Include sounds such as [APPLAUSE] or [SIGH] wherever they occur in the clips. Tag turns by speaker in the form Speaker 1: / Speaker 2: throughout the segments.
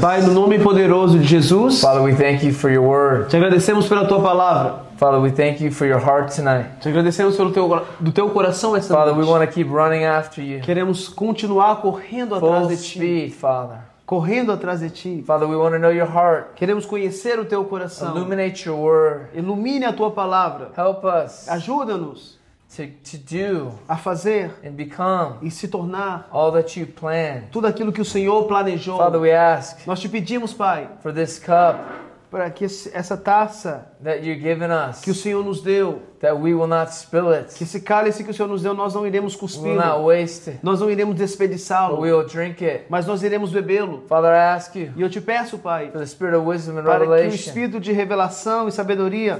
Speaker 1: Pai, no nome poderoso de Jesus,
Speaker 2: Father, we thank you for your word.
Speaker 1: te agradecemos pela tua palavra.
Speaker 2: Father, we thank you for your heart tonight.
Speaker 1: Te agradecemos pelo teu, do teu coração essa
Speaker 2: Father, we
Speaker 1: noite.
Speaker 2: want to keep running after you.
Speaker 1: Queremos continuar correndo atrás
Speaker 2: Full
Speaker 1: de ti.
Speaker 2: speed, Father.
Speaker 1: Correndo atrás de ti.
Speaker 2: Father, we want to know your heart.
Speaker 1: Queremos conhecer o teu coração.
Speaker 2: Illuminate your word.
Speaker 1: Ilumine a tua palavra.
Speaker 2: Help us
Speaker 1: Ajuda-nos
Speaker 2: to, to do
Speaker 1: a fazer
Speaker 2: and become
Speaker 1: e se tornar
Speaker 2: all that you planned.
Speaker 1: tudo aquilo que o Senhor planejou.
Speaker 2: Father, we ask
Speaker 1: Nós te pedimos, Pai,
Speaker 2: for this cup
Speaker 1: para que essa taça
Speaker 2: us,
Speaker 1: que o Senhor nos deu,
Speaker 2: it,
Speaker 1: que esse cálice que o Senhor nos deu, nós não iremos
Speaker 2: it,
Speaker 1: nós não iremos desperdiçá-lo, mas nós iremos bebê-lo.
Speaker 2: Father, I ask you
Speaker 1: E eu te peço, Pai,
Speaker 2: for the spirit of wisdom and
Speaker 1: para que o espírito de revelação e sabedoria,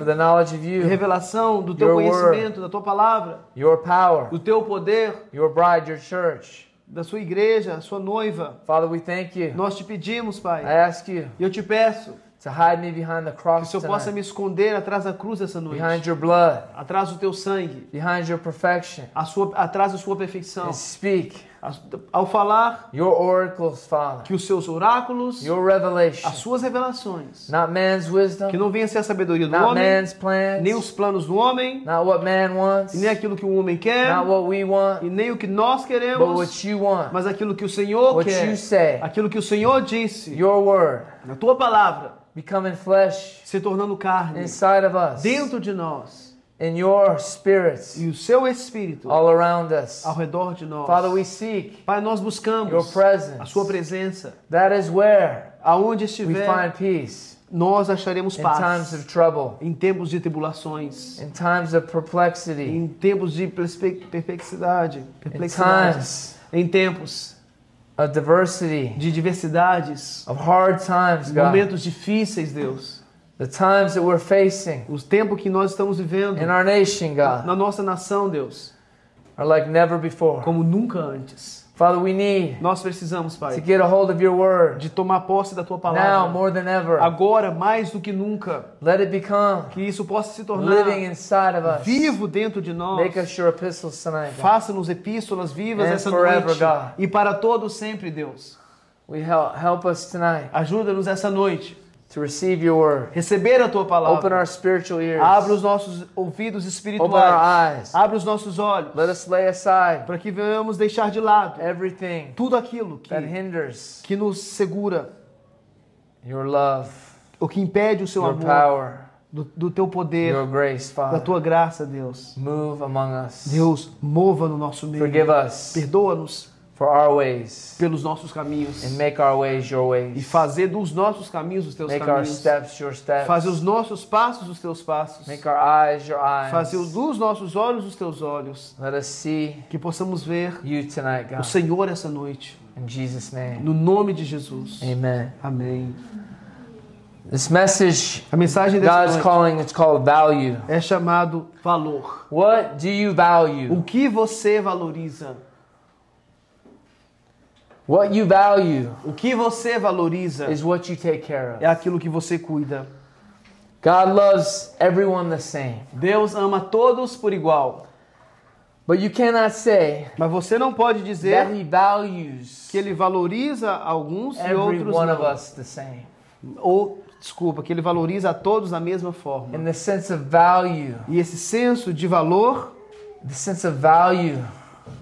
Speaker 2: you,
Speaker 1: revelação do teu
Speaker 2: Your
Speaker 1: conhecimento, da tua palavra,
Speaker 2: power,
Speaker 1: do teu poder,
Speaker 2: your bride, your church.
Speaker 1: da sua igreja, sua noiva,
Speaker 2: Father, we thank you.
Speaker 1: nós te pedimos,
Speaker 2: I
Speaker 1: Pai,
Speaker 2: ask you
Speaker 1: e eu te peço
Speaker 2: to hide me behind the
Speaker 1: que o
Speaker 2: cross
Speaker 1: Senhor possa
Speaker 2: tonight,
Speaker 1: me esconder atrás da cruz essa noite,
Speaker 2: behind your blood,
Speaker 1: atrás do teu sangue,
Speaker 2: behind your perfection,
Speaker 1: a sua, atrás da sua perfeição.
Speaker 2: and speak
Speaker 1: Ao falar
Speaker 2: your oracles, Father,
Speaker 1: que os seus oráculos,
Speaker 2: your revelation,
Speaker 1: as suas revelações,
Speaker 2: not man's wisdom,
Speaker 1: que não venha ser a sabedoria do
Speaker 2: not
Speaker 1: homem,
Speaker 2: man's plans,
Speaker 1: nem os planos do homem,
Speaker 2: not what man wants,
Speaker 1: nem aquilo que o homem quer,
Speaker 2: not what we want,
Speaker 1: e nem o que nós
Speaker 2: but
Speaker 1: queremos,
Speaker 2: what you want,
Speaker 1: mas aquilo que o Senhor
Speaker 2: what
Speaker 1: quer,
Speaker 2: you say,
Speaker 1: aquilo que o Senhor disse,
Speaker 2: your word,
Speaker 1: na tua palavra,
Speaker 2: becoming flesh.
Speaker 1: Se tornando carne.
Speaker 2: Inside of us,
Speaker 1: dentro de nós,
Speaker 2: in your spirits
Speaker 1: e o seu Espírito
Speaker 2: all around us.
Speaker 1: ao redor de nós.
Speaker 2: Father, we seek
Speaker 1: Pai, nós
Speaker 2: your
Speaker 1: buscamos a
Speaker 2: presence.
Speaker 1: sua presença.
Speaker 2: That is where
Speaker 1: Aonde
Speaker 2: we
Speaker 1: estiver,
Speaker 2: find peace
Speaker 1: nós acharemos
Speaker 2: in times
Speaker 1: paz.
Speaker 2: of trouble,
Speaker 1: Em tempos de tribulações,
Speaker 2: in times of perplexity,
Speaker 1: em tempos de perspe- perplexidade,
Speaker 2: in
Speaker 1: perplexidade,
Speaker 2: times
Speaker 1: em tempos
Speaker 2: of diversity,
Speaker 1: de diversidades,
Speaker 2: of hard times, God.
Speaker 1: momentos difíceis, Deus.
Speaker 2: The times that we're facing
Speaker 1: Os tempos que nós estamos vivendo
Speaker 2: in our nation, God,
Speaker 1: na nossa nação, Deus,
Speaker 2: are like never before.
Speaker 1: como nunca antes.
Speaker 2: Father, we need
Speaker 1: Nós precisamos,
Speaker 2: to
Speaker 1: Pai,
Speaker 2: get a hold of your word
Speaker 1: de tomar posse da tua
Speaker 2: now
Speaker 1: palavra.
Speaker 2: more than ever.
Speaker 1: Agora, mais do que nunca,
Speaker 2: Let it become
Speaker 1: que isso possa se tornar
Speaker 2: living inside of us.
Speaker 1: vivo dentro de nós.
Speaker 2: Make us your epistles tonight. God.
Speaker 1: Faça-nos epístolas vivas
Speaker 2: And
Speaker 1: essa
Speaker 2: forever,
Speaker 1: noite
Speaker 2: God.
Speaker 1: e para todos sempre, Deus.
Speaker 2: We help help us tonight
Speaker 1: Ajuda-nos essa noite
Speaker 2: to receive your
Speaker 1: receber a tua
Speaker 2: Open
Speaker 1: palavra.
Speaker 2: our spiritual ears.
Speaker 1: Abra os nossos ouvidos
Speaker 2: Open our
Speaker 1: espirituais.
Speaker 2: eyes.
Speaker 1: Abra os nossos olhos
Speaker 2: Let us lay aside
Speaker 1: para que venhamos deixar de lado
Speaker 2: everything
Speaker 1: tudo aquilo que,
Speaker 2: that hinders
Speaker 1: que nos segura,
Speaker 2: your love,
Speaker 1: o que impede o seu
Speaker 2: your
Speaker 1: amor,
Speaker 2: power,
Speaker 1: do, do teu poder,
Speaker 2: your grace,
Speaker 1: da tua graça, Deus.
Speaker 2: Move among us.
Speaker 1: Deus, mova no nosso meio.
Speaker 2: Forgive us
Speaker 1: Perdoa-nos
Speaker 2: for our ways
Speaker 1: pelos nossos caminhos
Speaker 2: and make our ways your
Speaker 1: e
Speaker 2: ways.
Speaker 1: fazer dos nossos caminhos os teus
Speaker 2: Make our
Speaker 1: caminhos.
Speaker 2: steps your steps.
Speaker 1: Fazer os nossos passos os teus passos.
Speaker 2: Make our eyes your
Speaker 1: Fazer
Speaker 2: eyes.
Speaker 1: dos nossos olhos os teus olhos.
Speaker 2: Let us see
Speaker 1: Que possamos ver
Speaker 2: you tonight,
Speaker 1: o
Speaker 2: God.
Speaker 1: Senhor essa noite.
Speaker 2: In Jesus' name.
Speaker 1: No nome de Jesus.
Speaker 2: Amen.
Speaker 1: Amém.
Speaker 2: This message,
Speaker 1: A mensagem dessa
Speaker 2: God's
Speaker 1: noite
Speaker 2: calling, it's called value.
Speaker 1: é chamado valor.
Speaker 2: What do you value?
Speaker 1: O que você valoriza?
Speaker 2: What you value
Speaker 1: O que você valoriza
Speaker 2: is what you take care
Speaker 1: é
Speaker 2: of.
Speaker 1: aquilo que você cuida.
Speaker 2: God loves everyone the same.
Speaker 1: Deus ama todos por igual.
Speaker 2: But you cannot say
Speaker 1: Mas você não pode
Speaker 2: that
Speaker 1: dizer
Speaker 2: He values
Speaker 1: que ele valoriza alguns e outros
Speaker 2: one of
Speaker 1: não.
Speaker 2: us the same.
Speaker 1: Ou, desculpa, que ele valoriza a todos da mesma forma.
Speaker 2: In the sense of value,
Speaker 1: E esse senso de valor,
Speaker 2: the sense of value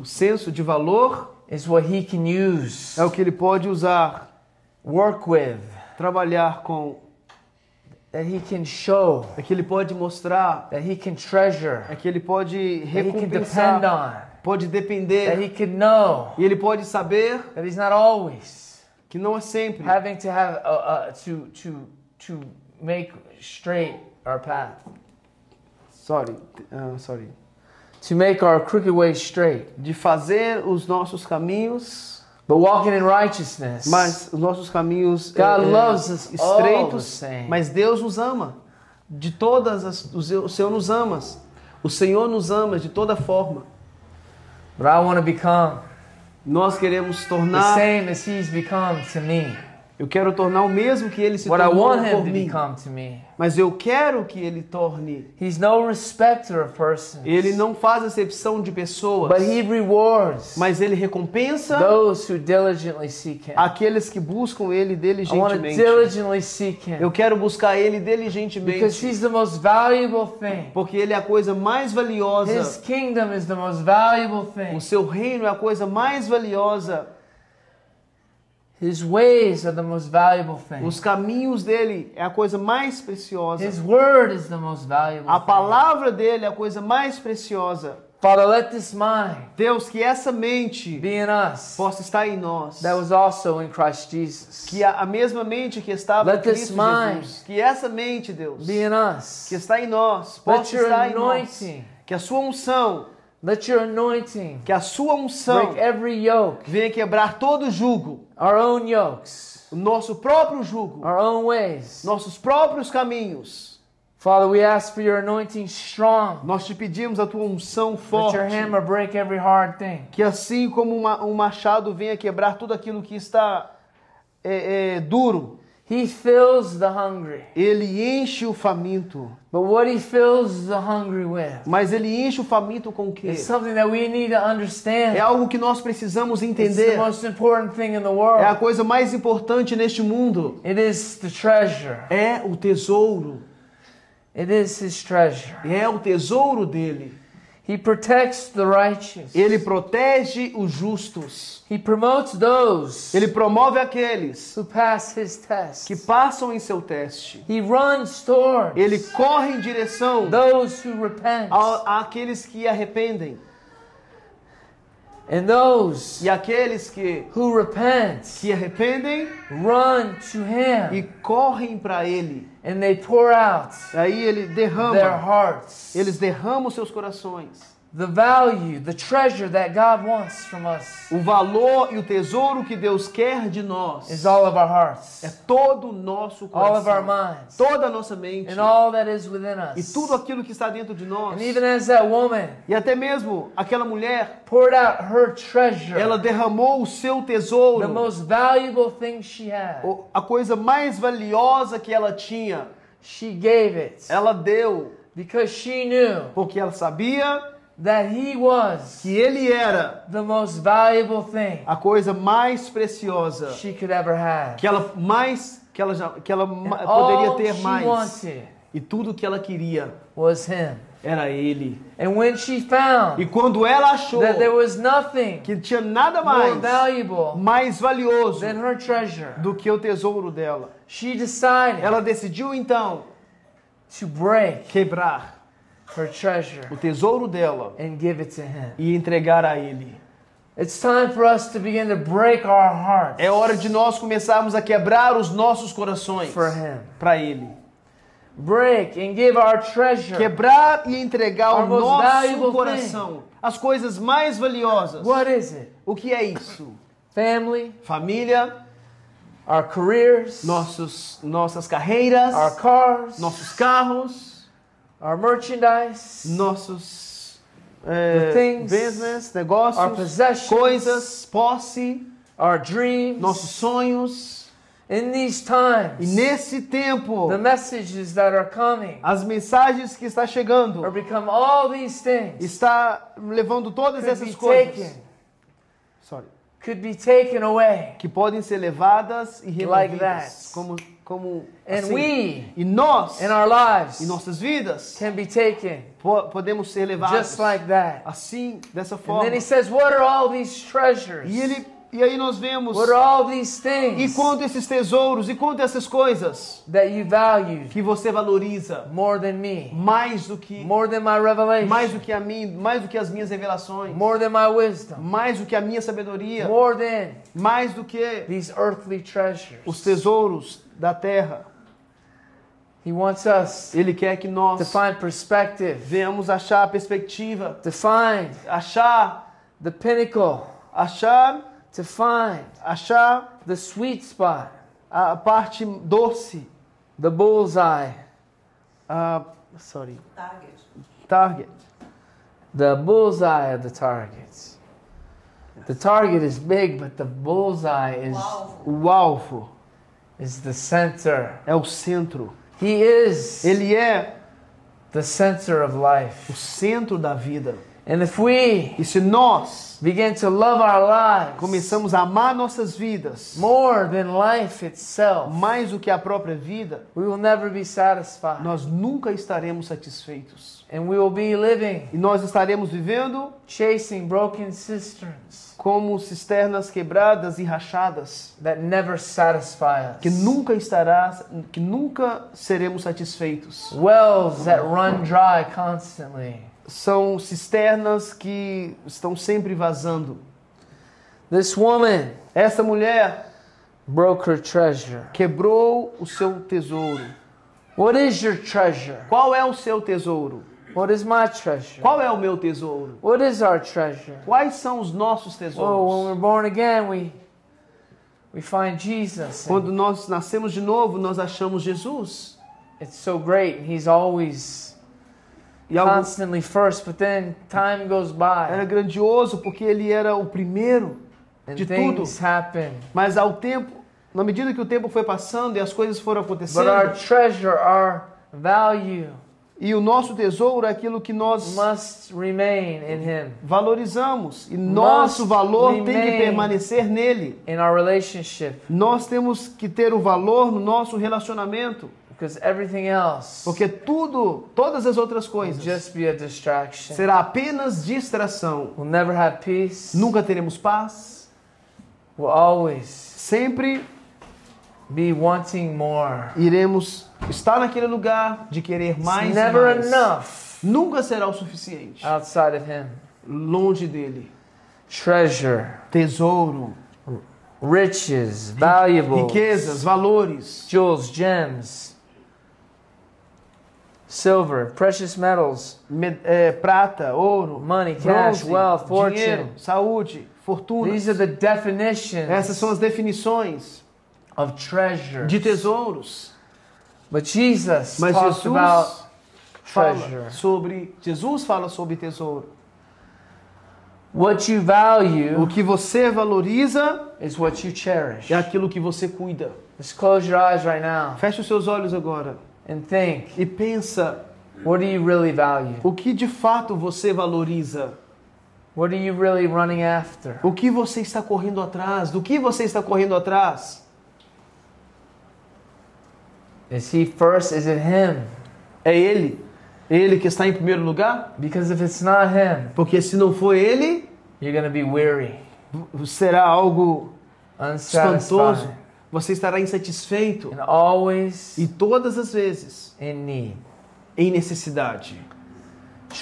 Speaker 1: o senso de valor
Speaker 2: is what He can use,
Speaker 1: é o que ele pode usar,
Speaker 2: work with,
Speaker 1: trabalhar com,
Speaker 2: that He can show,
Speaker 1: é que ele pode mostrar,
Speaker 2: that He can treasure,
Speaker 1: é que ele pode
Speaker 2: that He can depend
Speaker 1: recompensar,
Speaker 2: on,
Speaker 1: pode
Speaker 2: that
Speaker 1: depender,
Speaker 2: He can know.
Speaker 1: E ele pode saber
Speaker 2: that He's not always
Speaker 1: que não é sempre.
Speaker 2: having to have uh, uh, to to to make straight our path,
Speaker 1: sorry, ah, sorry,
Speaker 2: to make our crooked ways straight,
Speaker 1: de fazer os nossos caminhos,
Speaker 2: but walking in righteousness.
Speaker 1: mas os nossos caminhos
Speaker 2: God
Speaker 1: eh, eh,
Speaker 2: loves us the
Speaker 1: estreitos, mas Deus nos ama. De todas as o Senhor- nos ama. O Senhor nos ama de toda forma.
Speaker 2: But I want to become
Speaker 1: Nós queremos
Speaker 2: the
Speaker 1: tornar
Speaker 2: same as He's become to me.
Speaker 1: Eu quero tornar o mesmo que ele se
Speaker 2: what I
Speaker 1: tornou
Speaker 2: him
Speaker 1: por
Speaker 2: to
Speaker 1: mim.
Speaker 2: become to me.
Speaker 1: Mas eu quero que ele torne.
Speaker 2: He's no respecter of persons,
Speaker 1: Ele não faz acepção de pessoas,
Speaker 2: but he rewards
Speaker 1: mas ele recompensa
Speaker 2: those who diligently seek him.
Speaker 1: aqueles que buscam ele
Speaker 2: I
Speaker 1: diligentemente.
Speaker 2: diligently seek him
Speaker 1: Eu quero buscar ele
Speaker 2: because
Speaker 1: diligentemente,
Speaker 2: he's the most valuable thing.
Speaker 1: porque ele é a coisa mais
Speaker 2: His
Speaker 1: valiosa.
Speaker 2: kingdom is the most valuable thing.
Speaker 1: O seu reino é a coisa mais valiosa.
Speaker 2: His ways are the most valuable thing.
Speaker 1: Os caminhos dele é a coisa mais preciosa.
Speaker 2: His word is the most valuable
Speaker 1: A
Speaker 2: thing.
Speaker 1: palavra dele é a coisa mais preciosa.
Speaker 2: Father, let this mind
Speaker 1: Deus, que essa mente
Speaker 2: be in us
Speaker 1: possa estar em nós.
Speaker 2: that was also in Christ Jesus.
Speaker 1: Que a, a mesma mente que estava em
Speaker 2: Let this
Speaker 1: Cristo Jesus. Que essa mente, Deus,
Speaker 2: Be in us.
Speaker 1: que está em nós, possa estar em nós. Que a sua unção,
Speaker 2: let your anointing
Speaker 1: que a sua unção
Speaker 2: break every yoke,
Speaker 1: venha quebrar todo jugo.
Speaker 2: our own yokes,
Speaker 1: O nosso próprio jugo.
Speaker 2: our own ways.
Speaker 1: Nossos próprios caminhos.
Speaker 2: Father, we ask for your anointing strong.
Speaker 1: Nós te pedimos a tua unção
Speaker 2: Let
Speaker 1: forte.
Speaker 2: your hammer break every hard thing.
Speaker 1: Que assim como uma- um machado venha quebrar tudo aquilo que está é, é, duro,
Speaker 2: He fills the hungry.
Speaker 1: ele enche o faminto.
Speaker 2: But what he fills the hungry with
Speaker 1: Mas ele enche o faminto com o quê?
Speaker 2: is something that we need to understand.
Speaker 1: É algo que nós precisamos
Speaker 2: It's the
Speaker 1: entender.
Speaker 2: most important thing in the
Speaker 1: É a
Speaker 2: world.
Speaker 1: coisa mais importante neste mundo.
Speaker 2: It is the treasure.
Speaker 1: É o tesouro.
Speaker 2: It is his treasure.
Speaker 1: É o tesouro dele.
Speaker 2: He protects the righteous.
Speaker 1: Ele protege os justos.
Speaker 2: He promotes those
Speaker 1: Ele promove aqueles
Speaker 2: who pass his test.
Speaker 1: que passam em seu teste.
Speaker 2: He runs towards
Speaker 1: Ele corre em direção
Speaker 2: those who repent.
Speaker 1: a- àqueles que arrependem.
Speaker 2: And those
Speaker 1: E aqueles que
Speaker 2: who repent
Speaker 1: se arrependem
Speaker 2: run to him
Speaker 1: e correm para ele.
Speaker 2: and they pour out
Speaker 1: Aí ele
Speaker 2: their
Speaker 1: derrama,
Speaker 2: hearts.
Speaker 1: eles derramam seus corações.
Speaker 2: The value, the treasure that God wants from us
Speaker 1: O valor e o tesouro que Deus quer de nós
Speaker 2: is all of our hearts,
Speaker 1: é todo o nosso
Speaker 2: all of our
Speaker 1: coração,
Speaker 2: minds,
Speaker 1: toda a nossa mente
Speaker 2: and all that is within
Speaker 1: e
Speaker 2: us.
Speaker 1: tudo aquilo que está dentro de nós.
Speaker 2: And even as that woman
Speaker 1: E até mesmo aquela mulher,
Speaker 2: poured out her treasure,
Speaker 1: ela derramou o seu
Speaker 2: the
Speaker 1: tesouro,
Speaker 2: most valuable thing she had,
Speaker 1: a coisa mais valiosa que ela tinha,
Speaker 2: she gave it
Speaker 1: ela deu,
Speaker 2: because she knew
Speaker 1: porque ela sabia
Speaker 2: that he was
Speaker 1: que ele era
Speaker 2: the most valuable thing
Speaker 1: a coisa mais preciosa
Speaker 2: she could ever have.
Speaker 1: que ela mais que ela já, que ela
Speaker 2: And
Speaker 1: poderia ter mais e tudo que ela queria
Speaker 2: was him.
Speaker 1: era ele.
Speaker 2: And when she found
Speaker 1: E quando ela achou
Speaker 2: that there was nothing
Speaker 1: que tinha nada
Speaker 2: more
Speaker 1: mais
Speaker 2: valuable
Speaker 1: mais valioso
Speaker 2: than her treasure,
Speaker 1: do que o tesouro dela,
Speaker 2: she decided
Speaker 1: ela decidiu então
Speaker 2: to break
Speaker 1: quebrar o tesouro dela
Speaker 2: and give it to him.
Speaker 1: e entregar a ele.
Speaker 2: It's time for us to begin to break our hearts
Speaker 1: É hora de nós começarmos a quebrar os nossos corações
Speaker 2: for him.
Speaker 1: para ele.
Speaker 2: Break and give our treasure.
Speaker 1: Quebrar e entregar o nosso coração, as coisas mais valiosas.
Speaker 2: What is it?
Speaker 1: O que é isso?
Speaker 2: Family,
Speaker 1: Família,
Speaker 2: our careers,
Speaker 1: nossos, nossas carreiras,
Speaker 2: our cars,
Speaker 1: nossos carros,
Speaker 2: our merchandise,
Speaker 1: nossos é,
Speaker 2: things,
Speaker 1: business, negócios, coisas, posse,
Speaker 2: our dreams.
Speaker 1: nossos sonhos.
Speaker 2: In these
Speaker 1: E
Speaker 2: times,
Speaker 1: nesse tempo,
Speaker 2: the messages that are coming
Speaker 1: as mensagens que está chegando
Speaker 2: are become all these things
Speaker 1: está levando todas
Speaker 2: could
Speaker 1: essas
Speaker 2: be
Speaker 1: coisas
Speaker 2: taken,
Speaker 1: sorry,
Speaker 2: could be taken away.
Speaker 1: que podem ser levadas e
Speaker 2: Like
Speaker 1: removidas
Speaker 2: that.
Speaker 1: como como
Speaker 2: And
Speaker 1: assim.
Speaker 2: we,
Speaker 1: e nós
Speaker 2: in our lives,
Speaker 1: em nossas vidas
Speaker 2: can be taken
Speaker 1: po- podemos ser levados
Speaker 2: just like that.
Speaker 1: assim dessa
Speaker 2: And
Speaker 1: forma
Speaker 2: then he says, What are all these treasures?
Speaker 1: e ele e aí nós vemos
Speaker 2: What are all these
Speaker 1: e
Speaker 2: things
Speaker 1: quanto esses tesouros e quanto essas coisas
Speaker 2: that you value
Speaker 1: que você valoriza
Speaker 2: more than me,
Speaker 1: mais do que
Speaker 2: more than my revelation,
Speaker 1: mais do que a mim mais do que as minhas revelações
Speaker 2: more than my wisdom,
Speaker 1: mais do que a minha sabedoria
Speaker 2: more than
Speaker 1: mais do que
Speaker 2: these earthly treasures?
Speaker 1: os tesouros da terra
Speaker 2: He wants us
Speaker 1: ele quer que
Speaker 2: to find perspective,
Speaker 1: venhamos achar a perspectiva
Speaker 2: to find
Speaker 1: achar
Speaker 2: the pinnacle,
Speaker 1: achar
Speaker 2: to find
Speaker 1: achar
Speaker 2: the sweet spot,
Speaker 1: a parte doce
Speaker 2: the bullseye,
Speaker 1: a sorry
Speaker 3: Target.
Speaker 1: target
Speaker 2: the bullseye of the target. The target is big, but the bullseye is
Speaker 3: O alvo.
Speaker 2: Is the center.
Speaker 1: é o centro.
Speaker 2: He is
Speaker 1: Ele é
Speaker 2: the center of life.
Speaker 1: o centro da vida.
Speaker 2: And if we
Speaker 1: E se nós
Speaker 2: begin to love our lives
Speaker 1: começamos a amar nossas vidas
Speaker 2: more than life itself,
Speaker 1: mais do que a própria vida,
Speaker 2: we will never be satisfied.
Speaker 1: nós nunca estaremos satisfeitos.
Speaker 2: And we will be living
Speaker 1: E nós estaremos vivendo
Speaker 2: chasing broken cisterns
Speaker 1: como cisternas quebradas e rachadas,
Speaker 2: that never satisfy
Speaker 1: que
Speaker 2: us.
Speaker 1: nunca estará, que nunca seremos satisfeitos.
Speaker 2: Wells that run dry constantly.
Speaker 1: São cisternas que estão sempre vazando.
Speaker 2: This woman
Speaker 1: Essa mulher
Speaker 2: broke her treasure.
Speaker 1: quebrou o seu tesouro.
Speaker 2: What is your treasure?
Speaker 1: Qual é o seu tesouro?
Speaker 2: What is my treasure?
Speaker 1: Qual é o meu tesouro?
Speaker 2: What is our treasure?
Speaker 1: Quais são os nossos
Speaker 2: Well, when
Speaker 1: tesouros?
Speaker 2: we're born again, we we find Jesus. and
Speaker 1: Quando nós nascemos de novo, nós achamos Jesus.
Speaker 2: It's so great. He's always
Speaker 1: E algo
Speaker 2: constantly first, but then time goes
Speaker 1: era
Speaker 2: by
Speaker 1: grandioso porque ele era o primeiro
Speaker 2: and
Speaker 1: de tudo.
Speaker 2: things happen.
Speaker 1: Mas ao tempo, na medida que o tempo foi passando e as coisas foram
Speaker 2: But our
Speaker 1: acontecendo,
Speaker 2: treasure, our value,
Speaker 1: e o nosso tesouro é aquilo que nós
Speaker 2: must remain in Him.
Speaker 1: valorizamos. E nosso valor tem que permanecer nele.
Speaker 2: In our relationship,
Speaker 1: Nós temos que ter o valor no nosso relacionamento.
Speaker 2: Because everything else
Speaker 1: Porque tudo, todas as outras coisas,
Speaker 2: just be a distraction.
Speaker 1: será apenas distração.
Speaker 2: We'll never have peace.
Speaker 1: Nunca teremos paz.
Speaker 2: We'll always
Speaker 1: Sempre
Speaker 2: be wanting more.
Speaker 1: iremos estar naquele lugar de querer mais
Speaker 2: It's never
Speaker 1: mais.
Speaker 2: enough
Speaker 1: Nunca será o suficiente.
Speaker 2: outside of Him.
Speaker 1: Longe dele.
Speaker 2: Treasure,
Speaker 1: Tesouro,
Speaker 2: riches, valuables,
Speaker 1: riquezas, valores,
Speaker 2: jewels, gems, silver, precious metals,
Speaker 1: me- é, prata, ouro,
Speaker 2: money, cash,
Speaker 1: bronze,
Speaker 2: wealth,
Speaker 1: dinheiro,
Speaker 2: fortune.
Speaker 1: saúde, fortuna.
Speaker 2: These are the definitions
Speaker 1: Essas são as definições
Speaker 2: of treasure.
Speaker 1: de tesouros.
Speaker 2: But Jesus
Speaker 1: Mas
Speaker 2: talks
Speaker 1: Jesus
Speaker 2: about
Speaker 1: fala
Speaker 2: treasure.
Speaker 1: sobre Jesus fala sobre tesouro.
Speaker 2: What you value
Speaker 1: O que você valoriza
Speaker 2: is what you cherish.
Speaker 1: é aquilo que você cuida.
Speaker 2: Just close your eyes right now
Speaker 1: Feche os seus olhos agora
Speaker 2: and think
Speaker 1: e pensa
Speaker 2: what do you really value?
Speaker 1: o que de fato você valoriza.
Speaker 2: What are you really running after?
Speaker 1: O que você está correndo atrás? Do que você está correndo atrás?
Speaker 2: Is He first? Is it Him?
Speaker 1: É ele? Ele que está em primeiro lugar?
Speaker 2: Because if it's not Him,
Speaker 1: Porque se não for ele,
Speaker 2: you're to be weary,
Speaker 1: será algo espantoso. Você estará insatisfeito
Speaker 2: and always
Speaker 1: e todas as vezes
Speaker 2: in need.
Speaker 1: em necessidade.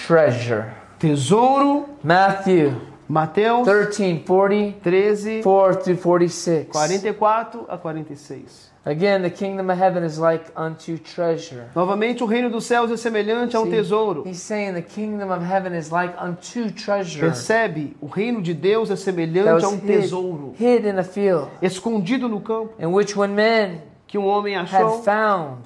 Speaker 2: Treasure.
Speaker 1: Tesouro,
Speaker 2: Matthew
Speaker 1: Mateus
Speaker 2: 13, 40,
Speaker 1: 13,
Speaker 2: 4 through 46.
Speaker 1: 44 a 46.
Speaker 2: Again, the kingdom of heaven is like unto treasure.
Speaker 1: Novamente, o reino dos céus é semelhante a um tesouro.
Speaker 2: He's saying the kingdom of heaven is like unto treasure
Speaker 1: Percebe? O reino de Deus é semelhante a um tesouro
Speaker 2: hid in a field,
Speaker 1: escondido no campo
Speaker 2: in which when men
Speaker 1: que um homem
Speaker 2: had
Speaker 1: achou,
Speaker 2: found,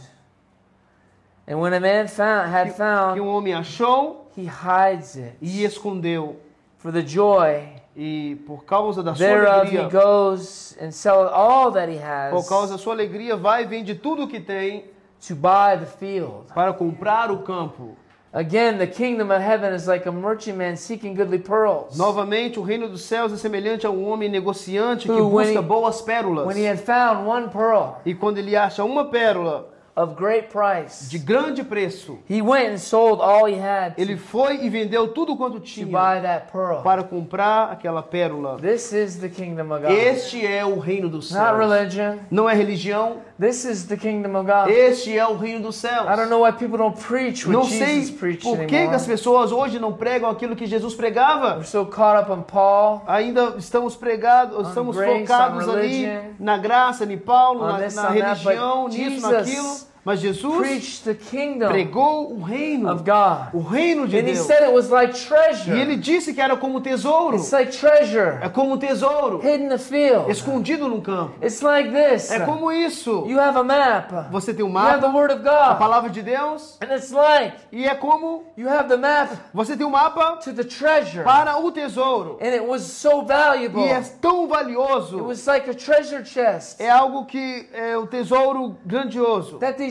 Speaker 2: and when a man found had
Speaker 1: que
Speaker 2: found,
Speaker 1: um homem achou
Speaker 2: he hides it.
Speaker 1: e escondeu.
Speaker 2: For the joy
Speaker 1: E por causa da sua
Speaker 2: he
Speaker 1: alegria,
Speaker 2: goes and selleth all that he has
Speaker 1: por causa da sua alegria, vai e vende tudo o que tem
Speaker 2: to buy the field.
Speaker 1: para comprar o campo.
Speaker 2: Again, the kingdom of heaven is like a seeking goodly pearls.
Speaker 1: Novamente, o reino dos céus é semelhante a um homem negociante que busca boas pérolas.
Speaker 2: When he had found one pearl
Speaker 1: E quando ele acha uma pérola
Speaker 2: of great price,
Speaker 1: de grande preço,
Speaker 2: he went and sold all he had to,
Speaker 1: ele foi e vendeu tudo quanto
Speaker 2: to
Speaker 1: tinha
Speaker 2: buy that pearl.
Speaker 1: para comprar aquela pérola.
Speaker 2: This is the kingdom of God.
Speaker 1: Este é o reino dos
Speaker 2: Not
Speaker 1: céus.
Speaker 2: religion.
Speaker 1: Não é religião,
Speaker 2: This is the kingdom of God.
Speaker 1: este é o reino dos céus.
Speaker 2: I don't know why people don't preach what
Speaker 1: Não
Speaker 2: Jesus
Speaker 1: sei
Speaker 2: preached
Speaker 1: por que
Speaker 2: anymore.
Speaker 1: as pessoas hoje não pregam aquilo que Jesus pregava.
Speaker 2: We're so caught up on Paul,
Speaker 1: Ainda estamos pregados, estamos
Speaker 2: grace,
Speaker 1: focados
Speaker 2: on
Speaker 1: ali
Speaker 2: religion,
Speaker 1: na graça, em Paulo,
Speaker 2: on
Speaker 1: na,
Speaker 2: this,
Speaker 1: na
Speaker 2: that,
Speaker 1: religião,
Speaker 2: but
Speaker 1: nisso,
Speaker 2: Jesus
Speaker 1: naquilo. Mas Jesus
Speaker 2: preached the kingdom
Speaker 1: pregou o reino,
Speaker 2: of God.
Speaker 1: o reino de
Speaker 2: And he
Speaker 1: Deus.
Speaker 2: said it was like
Speaker 1: E
Speaker 2: treasure.
Speaker 1: ele disse que era como tesouro.
Speaker 2: It's like treasure
Speaker 1: É como tesouro
Speaker 2: hidden in the field.
Speaker 1: escondido no campo.
Speaker 2: It's like this.
Speaker 1: É como isso.
Speaker 2: You have a map.
Speaker 1: Você tem um
Speaker 2: You have the
Speaker 1: mapa,
Speaker 2: word of
Speaker 1: a
Speaker 2: God.
Speaker 1: palavra de Deus,
Speaker 2: And it's like
Speaker 1: e é como
Speaker 2: you have the map
Speaker 1: você tem um mapa
Speaker 2: to the treasure.
Speaker 1: para o tesouro.
Speaker 2: And it was so valuable.
Speaker 1: E é tão
Speaker 2: It
Speaker 1: valioso.
Speaker 2: was like a treasure chest
Speaker 1: É algo que é o tesouro grandioso.
Speaker 2: that they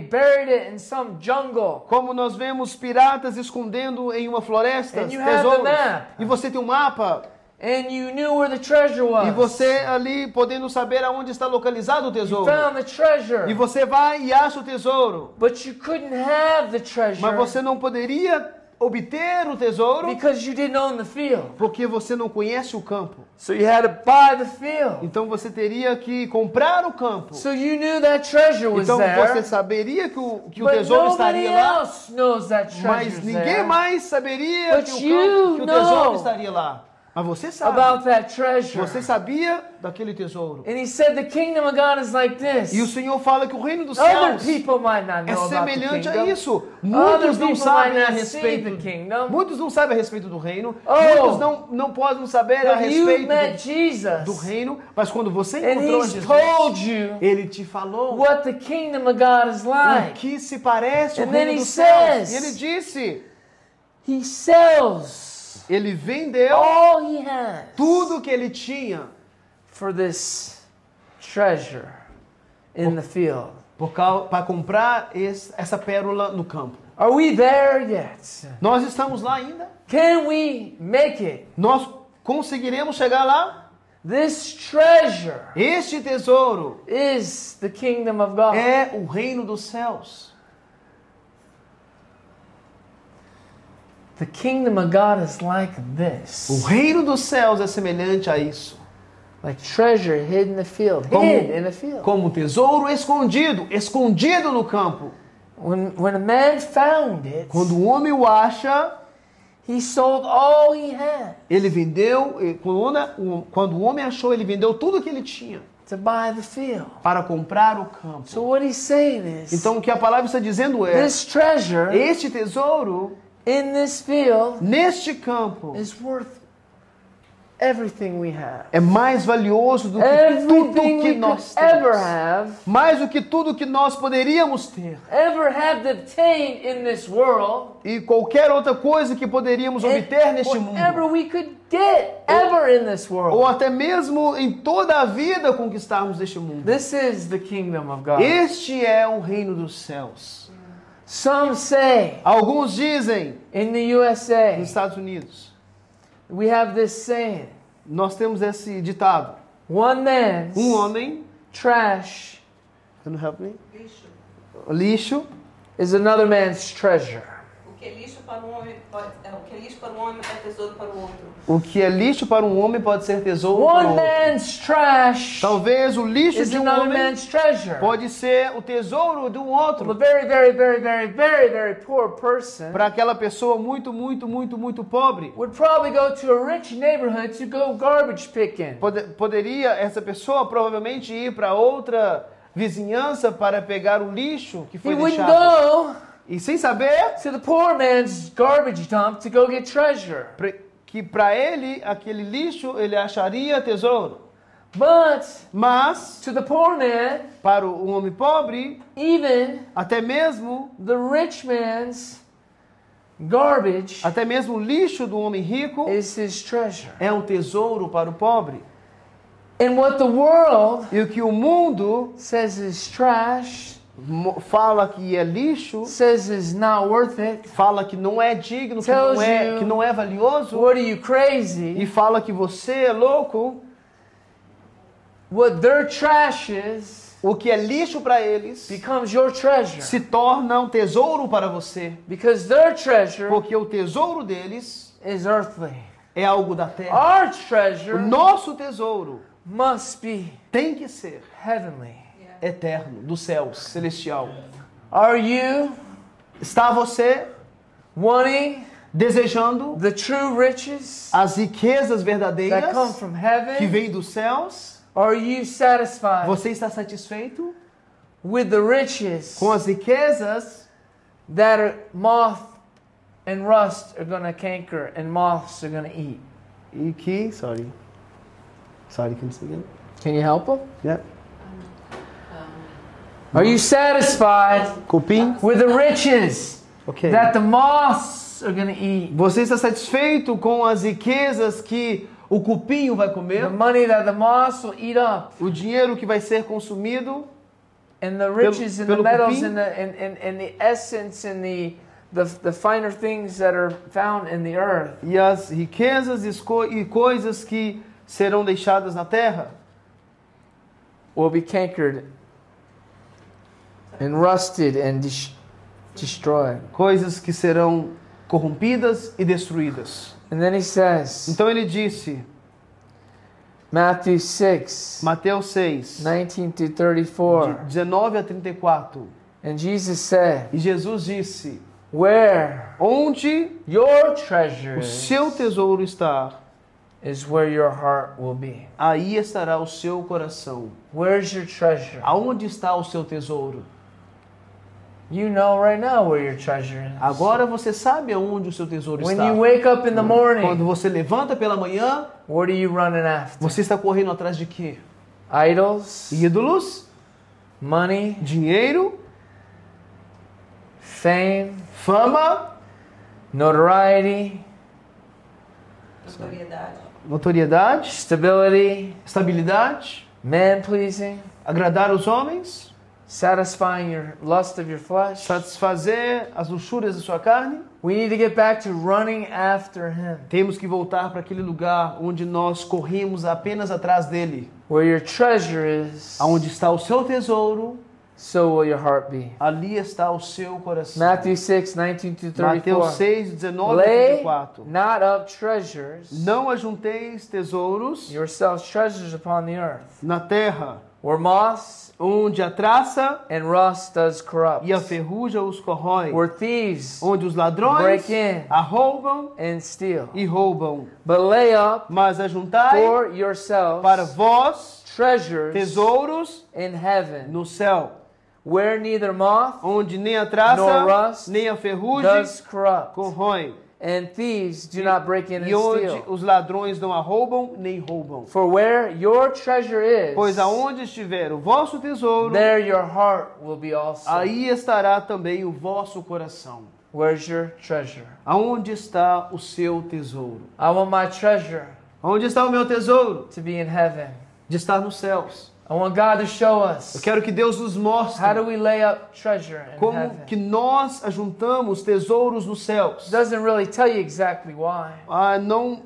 Speaker 2: buried it in some jungle.
Speaker 1: Como nós vemos piratas escondendo em uma floresta
Speaker 2: And you
Speaker 1: tesouros.
Speaker 2: map.
Speaker 1: E você tem um mapa.
Speaker 2: And you knew where the treasure was.
Speaker 1: E você ali podendo saber aonde está localizado o tesouro.
Speaker 2: found the treasure.
Speaker 1: E você vai e acha o tesouro.
Speaker 2: But you couldn't have the treasure
Speaker 1: Mas você não poderia obter o tesouro
Speaker 2: because you didn't own the field.
Speaker 1: porque você não conhece o campo.
Speaker 2: So you had to buy the field.
Speaker 1: Então você teria que comprar o campo.
Speaker 2: So you knew that treasure was
Speaker 1: Então
Speaker 2: there.
Speaker 1: você saberia que o, que o tesouro estaria lá,
Speaker 2: else knows that treasure
Speaker 1: mas ninguém
Speaker 2: there
Speaker 1: mais saberia
Speaker 2: But
Speaker 1: que o, campo, que o tesouro
Speaker 2: know
Speaker 1: estaria lá. Mas você sabe.
Speaker 2: about that treasure.
Speaker 1: Você sabia daquele tesouro.
Speaker 2: And he said the kingdom of God is like this.
Speaker 1: E o Senhor fala que o reino dos
Speaker 2: Other
Speaker 1: céus
Speaker 2: people might not
Speaker 1: é
Speaker 2: know about the
Speaker 1: semelhante a isso.
Speaker 2: Other
Speaker 1: Muitos não
Speaker 2: people
Speaker 1: sabem
Speaker 2: might
Speaker 1: a
Speaker 2: not see
Speaker 1: respeito.
Speaker 2: the kingdom.
Speaker 1: Muitos não sabem a respeito do reino.
Speaker 2: Oh.
Speaker 1: Muitos não, não podem saber a
Speaker 2: But you
Speaker 1: respeito
Speaker 2: met
Speaker 1: do,
Speaker 2: Jesus.
Speaker 1: do reino. Mas quando você
Speaker 2: And
Speaker 1: encontrou
Speaker 2: he's
Speaker 1: Jesus,
Speaker 2: told you
Speaker 1: ele te falou
Speaker 2: what the kingdom of God is
Speaker 1: o
Speaker 2: like.
Speaker 1: que se parece o
Speaker 2: And then
Speaker 1: reino
Speaker 2: he
Speaker 1: dos céus.
Speaker 2: says-
Speaker 1: E ele disse,
Speaker 2: He sells
Speaker 1: ele vendeu
Speaker 2: all he has
Speaker 1: tudo que ele tinha
Speaker 2: for this treasure in the field.
Speaker 1: para comprar esse- essa pérola no campo.
Speaker 2: Are we there yet?
Speaker 1: Nós estamos lá ainda?
Speaker 2: Can we make it?
Speaker 1: Nós conseguiremos chegar lá?
Speaker 2: This treasure
Speaker 1: Este tesouro
Speaker 2: is the kingdom of God.
Speaker 1: é o reino dos céus.
Speaker 2: The kingdom of God is like
Speaker 1: O
Speaker 2: this.
Speaker 1: reino dos céus é semelhante a isso.
Speaker 2: Like treasure hid in the field.
Speaker 1: Como,
Speaker 2: Hid in the field.
Speaker 1: como tesouro escondido, escondido no campo.
Speaker 2: When, when a man found it,
Speaker 1: Quando o homem o acha,
Speaker 2: he sold all he had
Speaker 1: ele vendeu. Quando, quando o homem achou, ele vendeu tudo que ele tinha
Speaker 2: to buy the field.
Speaker 1: para comprar o campo.
Speaker 2: So what he's saying is,
Speaker 1: Então o que a palavra está dizendo é:
Speaker 2: this treasure
Speaker 1: este tesouro
Speaker 2: in this field
Speaker 1: neste campo
Speaker 2: is worth everything we have.
Speaker 1: é mais valioso do que
Speaker 2: Everything
Speaker 1: tudo que nós
Speaker 2: ever
Speaker 1: temos.
Speaker 2: have,
Speaker 1: Mais do que tudo que nós poderíamos ter.
Speaker 2: ever have obtained in this world,
Speaker 1: E qualquer outra coisa que poderíamos obter neste mundo.
Speaker 2: we could get ever in this world.
Speaker 1: Ou até mesmo em toda a vida conquistarmos este mundo.
Speaker 2: This is the kingdom of God.
Speaker 1: Este é o reino dos céus.
Speaker 2: Some say
Speaker 1: Alguns dizem,
Speaker 2: in the USA,
Speaker 1: nos Estados Unidos,
Speaker 2: we have this saying
Speaker 1: nós temos esse ditado:
Speaker 2: one man's
Speaker 1: um homem,
Speaker 2: trash
Speaker 1: can you help me?
Speaker 3: Lixo.
Speaker 1: Lixo
Speaker 2: is another man's treasure.
Speaker 3: O que é lixo para um homem pode, é, o que é lixo para um homem é tesouro para o outro.
Speaker 1: O que é lixo para um homem pode ser tesouro para
Speaker 2: One
Speaker 1: o outro.
Speaker 2: man's trash
Speaker 1: Talvez o lixo
Speaker 2: is
Speaker 1: de um homem
Speaker 2: man's treasure.
Speaker 1: pode ser o tesouro de um
Speaker 2: A
Speaker 1: outro.
Speaker 2: very, very, very, very, very, very poor person
Speaker 1: Para aquela pessoa muito, muito, muito, muito pobre.
Speaker 2: would probably go to a rich neighborhood to go garbage picking.
Speaker 1: Pode- poderia essa pessoa provavelmente ir para outra vizinhança para pegar o lixo que
Speaker 2: He
Speaker 1: foi
Speaker 2: wouldn't
Speaker 1: deixado. E sem saber
Speaker 2: to the poor man's garbage dump to go get treasure.
Speaker 1: que para ele aquele lixo ele acharia tesouro.
Speaker 2: But
Speaker 1: Mas
Speaker 2: to the poor man,
Speaker 1: para o homem pobre,
Speaker 2: even
Speaker 1: até mesmo
Speaker 2: the rich man's garbage
Speaker 1: até mesmo o lixo do homem rico
Speaker 2: is his treasure.
Speaker 1: é um tesouro para o pobre.
Speaker 2: And what the world
Speaker 1: E o que o mundo
Speaker 2: says is trash,
Speaker 1: fala que é lixo,
Speaker 2: says is not worth it.
Speaker 1: fala que não é digno, que não é,
Speaker 2: you-
Speaker 1: que não é valioso,
Speaker 2: What are you crazy?
Speaker 1: e fala que você é louco,
Speaker 2: What their trash is
Speaker 1: o que é lixo para eles
Speaker 2: becomes your treasure.
Speaker 1: se torna um tesouro para você,
Speaker 2: Because their treasure
Speaker 1: porque o tesouro deles
Speaker 2: is earthly.
Speaker 1: é algo da terra.
Speaker 2: Our
Speaker 1: O
Speaker 2: treasure
Speaker 1: nosso tesouro
Speaker 2: must be
Speaker 1: tem que ser
Speaker 2: heavenly.
Speaker 1: Eterno, do céu, celestial.
Speaker 2: Are you
Speaker 1: Está você
Speaker 2: wanting
Speaker 1: desejando
Speaker 2: the true riches
Speaker 1: as riquezas
Speaker 2: that
Speaker 1: verdadeiras
Speaker 2: come from
Speaker 1: que
Speaker 2: heaven?
Speaker 1: vêm dos céus?
Speaker 2: Are you satisfied
Speaker 1: Você está satisfeito
Speaker 2: with the riches
Speaker 1: com as riquezas
Speaker 2: that are moth and rust are gonna canker and moths are gonna eat.
Speaker 1: e que, sorry, sorry, can you say again?
Speaker 2: Can you help them?
Speaker 1: Yeah.
Speaker 2: Are you satisfied
Speaker 1: Cupim,
Speaker 2: with the riches
Speaker 1: ok.
Speaker 2: that the moths are gonna eat?
Speaker 1: Você está satisfeito com as riquezas que o cupinho vai
Speaker 2: The
Speaker 1: comer?
Speaker 2: money that the moths will eat up,
Speaker 1: O dinheiro que vai ser consumido?
Speaker 2: and the riches and the
Speaker 1: pelo
Speaker 2: metals
Speaker 1: cupim?
Speaker 2: and the and, and, and the essence and the, the the finer things that are found in the earth
Speaker 1: E as riquezas e e coisas que serão deixadas na terra?
Speaker 2: will be cankered and rusted and destroyed.
Speaker 1: Coisas que serão corrompidas e destruídas.
Speaker 2: And then he says,
Speaker 1: Então ele disse,
Speaker 2: Matthew 6,
Speaker 1: Mateus 6,
Speaker 2: 19 to
Speaker 1: de
Speaker 2: 34.
Speaker 1: 19 a 34.
Speaker 2: And Jesus said,
Speaker 1: E Jesus disse:
Speaker 2: Where
Speaker 1: Onde
Speaker 2: your treasure
Speaker 1: o
Speaker 2: is,
Speaker 1: seu tesouro está,
Speaker 2: is where your heart will be.
Speaker 1: aí estará o seu coração.
Speaker 2: Where's your treasure?
Speaker 1: Aonde está o seu tesouro?
Speaker 2: You know right now where your treasure is.
Speaker 1: Agora você sabe aonde o seu tesouro
Speaker 2: When
Speaker 1: está.
Speaker 2: you wake up in the
Speaker 1: Quando
Speaker 2: morning,
Speaker 1: você levanta pela manhã,
Speaker 2: what are you running after?
Speaker 1: você está correndo atrás de quê?
Speaker 2: Idols,
Speaker 1: Ídolos,
Speaker 2: money,
Speaker 1: dinheiro,
Speaker 2: fame,
Speaker 1: fama,
Speaker 2: notoriety,
Speaker 3: Notoriedade.
Speaker 1: notoriedade,
Speaker 2: stability,
Speaker 1: estabilidade,
Speaker 2: man pleasing,
Speaker 1: agradar os homens,
Speaker 2: satisfying your lust of your flesh.
Speaker 1: satisfazer as luxúrias da sua carne.
Speaker 2: We need to get back to running after Him.
Speaker 1: Temos que voltar para aquele lugar onde nós corremos apenas atrás dele.
Speaker 2: Where your treasure is,
Speaker 1: Aonde está o seu tesouro,
Speaker 2: so will your heart be.
Speaker 1: ali está o seu coração.
Speaker 2: Matthew 6, 19 to
Speaker 1: Mateus
Speaker 2: 34.
Speaker 1: 6, 19 a
Speaker 2: Lay
Speaker 1: 34.
Speaker 2: not up treasures,
Speaker 1: Não ajunteis tesouros
Speaker 2: yourselves treasures upon the earth,
Speaker 1: na terra,
Speaker 2: where moths
Speaker 1: onde a traça
Speaker 2: and rust does corrupt,
Speaker 1: e a ferrugem os corrói,
Speaker 2: where thieves
Speaker 1: onde os ladrões
Speaker 2: break in
Speaker 1: arrombam
Speaker 2: and steal.
Speaker 1: e roubam.
Speaker 2: But lay up
Speaker 1: Mas ajuntai
Speaker 2: for yourselves
Speaker 1: para vós
Speaker 2: treasures
Speaker 1: tesouros
Speaker 2: in heaven,
Speaker 1: no céu,
Speaker 2: where neither moth
Speaker 1: onde nem a
Speaker 2: nor
Speaker 1: traça,
Speaker 2: rust
Speaker 1: nem a ferrugem corrói,
Speaker 2: and thieves do not break in and
Speaker 1: e onde
Speaker 2: steal.
Speaker 1: os ladrões não arrombam nem roubam.
Speaker 2: For where your treasure is,
Speaker 1: Pois aonde estiver o vosso tesouro,
Speaker 2: there your heart will be also.
Speaker 1: aí estará também o vosso coração.
Speaker 2: Where's your treasure?
Speaker 1: Aonde está o seu tesouro?
Speaker 2: I want my treasure
Speaker 1: Onde está o meu tesouro?
Speaker 2: to be in heaven.
Speaker 1: De estar nos céus.
Speaker 2: I want God to show
Speaker 1: Eu
Speaker 2: us
Speaker 1: quero que Deus nos mostre
Speaker 2: how do we lay up treasure in
Speaker 1: como
Speaker 2: heaven.
Speaker 1: que nós ajuntamos tesouros nos céus.
Speaker 2: Doesn't really tell you exactly why.
Speaker 1: Ah, não,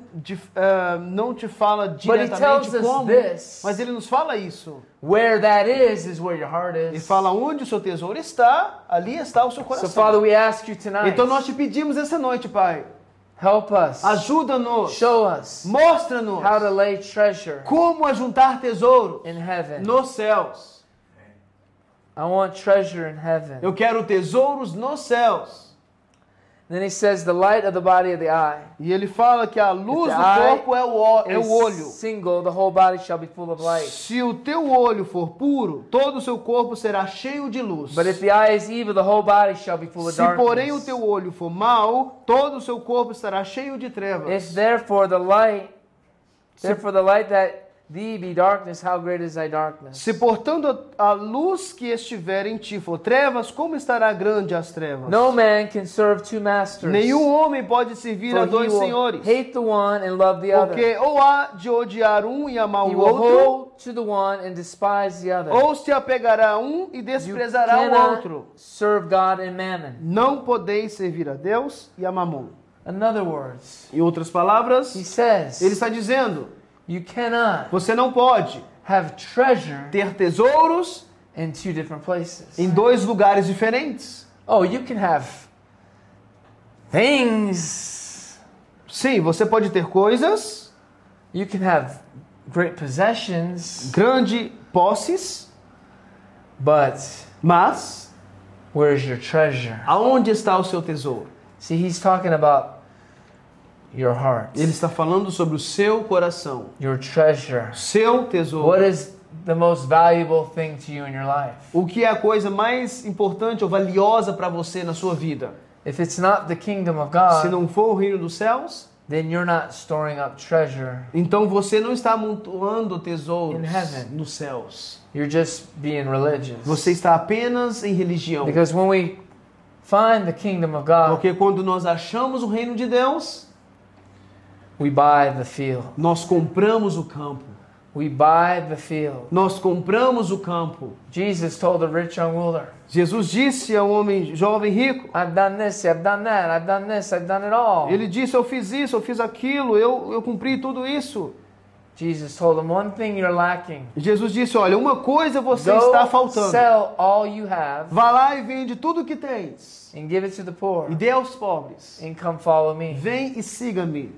Speaker 1: ah, não te fala
Speaker 2: But he
Speaker 1: diretamente
Speaker 2: tells us
Speaker 1: como,
Speaker 2: this.
Speaker 1: mas ele nos fala isso.
Speaker 2: Where that is is where your heart
Speaker 1: Ele
Speaker 2: is.
Speaker 1: fala onde o seu tesouro está, ali está o seu
Speaker 2: So
Speaker 1: coração.
Speaker 2: Father, we ask you tonight,
Speaker 1: Então nós te pedimos essa noite, Pai,
Speaker 2: help us,
Speaker 1: ajuda-nos,
Speaker 2: show us
Speaker 1: mostra-nos
Speaker 2: how to lay treasure
Speaker 1: como ajuntar tesouro
Speaker 2: in heaven.
Speaker 1: nos céus.
Speaker 2: I want treasure in heaven.
Speaker 1: Eu quero tesouros nos céus.
Speaker 2: Then he says the light of the body of the eye
Speaker 1: E ele fala que a luz do corpo é o, é o olho.
Speaker 2: single, the whole body shall be full of light.
Speaker 1: Se o teu olho for puro, todo o seu corpo será cheio de luz.
Speaker 2: But if the eye is evil, the whole body shall be full of
Speaker 1: Se porém o
Speaker 2: darkness.
Speaker 1: teu olho for mau, todo o seu corpo estará cheio de trevas.
Speaker 2: If therefore the light, therefore the light that thee be darkness, how great is thy darkness?
Speaker 1: Se portanto a luz que estiver em ti for trevas, como estará grande as trevas?
Speaker 2: No man can serve two masters.
Speaker 1: Nenhum homem pode servir a dois senhores.
Speaker 2: hate the one and love the other.
Speaker 1: Porque ou há de odiar um e amar
Speaker 2: He
Speaker 1: o outro,
Speaker 2: to the one and despise the other.
Speaker 1: ou se apegará a um e
Speaker 2: You
Speaker 1: desprezará o
Speaker 2: cannot
Speaker 1: outro.
Speaker 2: serve God and mammon.
Speaker 1: Não podeis servir a Deus e a Mamon.
Speaker 2: In other words,
Speaker 1: Em outras palavras,
Speaker 2: he says,
Speaker 1: ele está dizendo:
Speaker 2: you cannot
Speaker 1: você não pode
Speaker 2: have treasure
Speaker 1: ter tesouros
Speaker 2: in two different places.
Speaker 1: em dois lugares diferentes.
Speaker 2: Oh, you can have things.
Speaker 1: Sim, você pode ter coisas,
Speaker 2: You can have great possessions,
Speaker 1: grande posses,
Speaker 2: but
Speaker 1: mas
Speaker 2: where's your treasure?
Speaker 1: aonde está o seu tesouro?
Speaker 2: See, he's talking about your heart,
Speaker 1: Ele está falando sobre o seu coração,
Speaker 2: your treasure.
Speaker 1: seu tesouro.
Speaker 2: What is the most valuable thing to you in your life?
Speaker 1: O que é a coisa mais importante ou valiosa para você na sua vida?
Speaker 2: If it's not the kingdom of
Speaker 1: Se
Speaker 2: God,
Speaker 1: não for o reino dos céus,
Speaker 2: then you're not storing up treasure.
Speaker 1: então você não está amontoando tesouros
Speaker 2: In heaven.
Speaker 1: nos céus.
Speaker 2: You're just being religious.
Speaker 1: Você está apenas em religião.
Speaker 2: Because when we find the kingdom of God,
Speaker 1: Porque quando nós achamos o reino de Deus,
Speaker 2: we buy the field.
Speaker 1: nós compramos o campo.
Speaker 2: We buy the field.
Speaker 1: Nós compramos o campo.
Speaker 2: Jesus told the rich young ruler,
Speaker 1: Jesus disse ao homem jovem rico,
Speaker 2: I've done this, I've done that, I've done this, I've done it all.
Speaker 1: ele disse: Eu fiz isso, eu fiz aquilo, eu, eu cumpri tudo isso.
Speaker 2: Jesus told him, One thing you're lacking.
Speaker 1: Jesus disse: Olha, uma coisa você está
Speaker 2: Go
Speaker 1: faltando.
Speaker 2: sell all you have
Speaker 1: Vá lá e vende tudo que tens
Speaker 2: and give it to the poor
Speaker 1: e dê aos pobres.
Speaker 2: and come follow me.
Speaker 1: Vem e siga-me.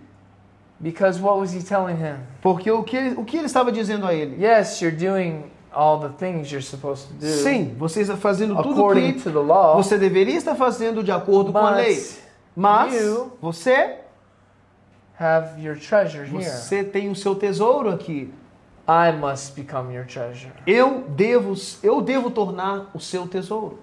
Speaker 2: Because what was he telling him?
Speaker 1: Porque o que, ele- o que ele estava dizendo a ele?
Speaker 2: Yes, you're doing all the things you're supposed to do
Speaker 1: Sim, você está fazendo tudo
Speaker 2: according
Speaker 1: que
Speaker 2: to the law,
Speaker 1: você deveria estar fazendo de acordo com a lei. Mas
Speaker 2: you
Speaker 1: você,
Speaker 2: have your treasure here.
Speaker 1: você tem o seu tesouro aqui.
Speaker 2: I must become your treasure.
Speaker 1: Eu devo, eu devo tornar o seu tesouro.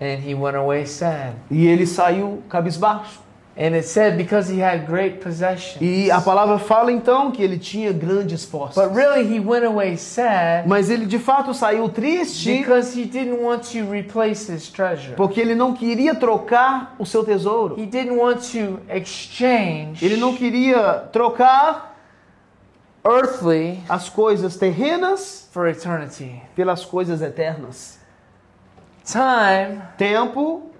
Speaker 2: And he went away sad.
Speaker 1: E ele saiu cabisbaixo.
Speaker 2: And it said because he had great possessions.
Speaker 1: E a palavra fala então que ele tinha grandes posses.
Speaker 2: But really, he went away sad
Speaker 1: Mas ele de fato saiu triste
Speaker 2: because he didn't want to replace his treasure.
Speaker 1: porque ele não queria trocar o seu tesouro.
Speaker 2: He didn't want to exchange
Speaker 1: Ele não queria trocar
Speaker 2: earthly
Speaker 1: as coisas terrenas
Speaker 2: for eternity.
Speaker 1: pelas coisas eternas.
Speaker 2: Time
Speaker 1: Tempo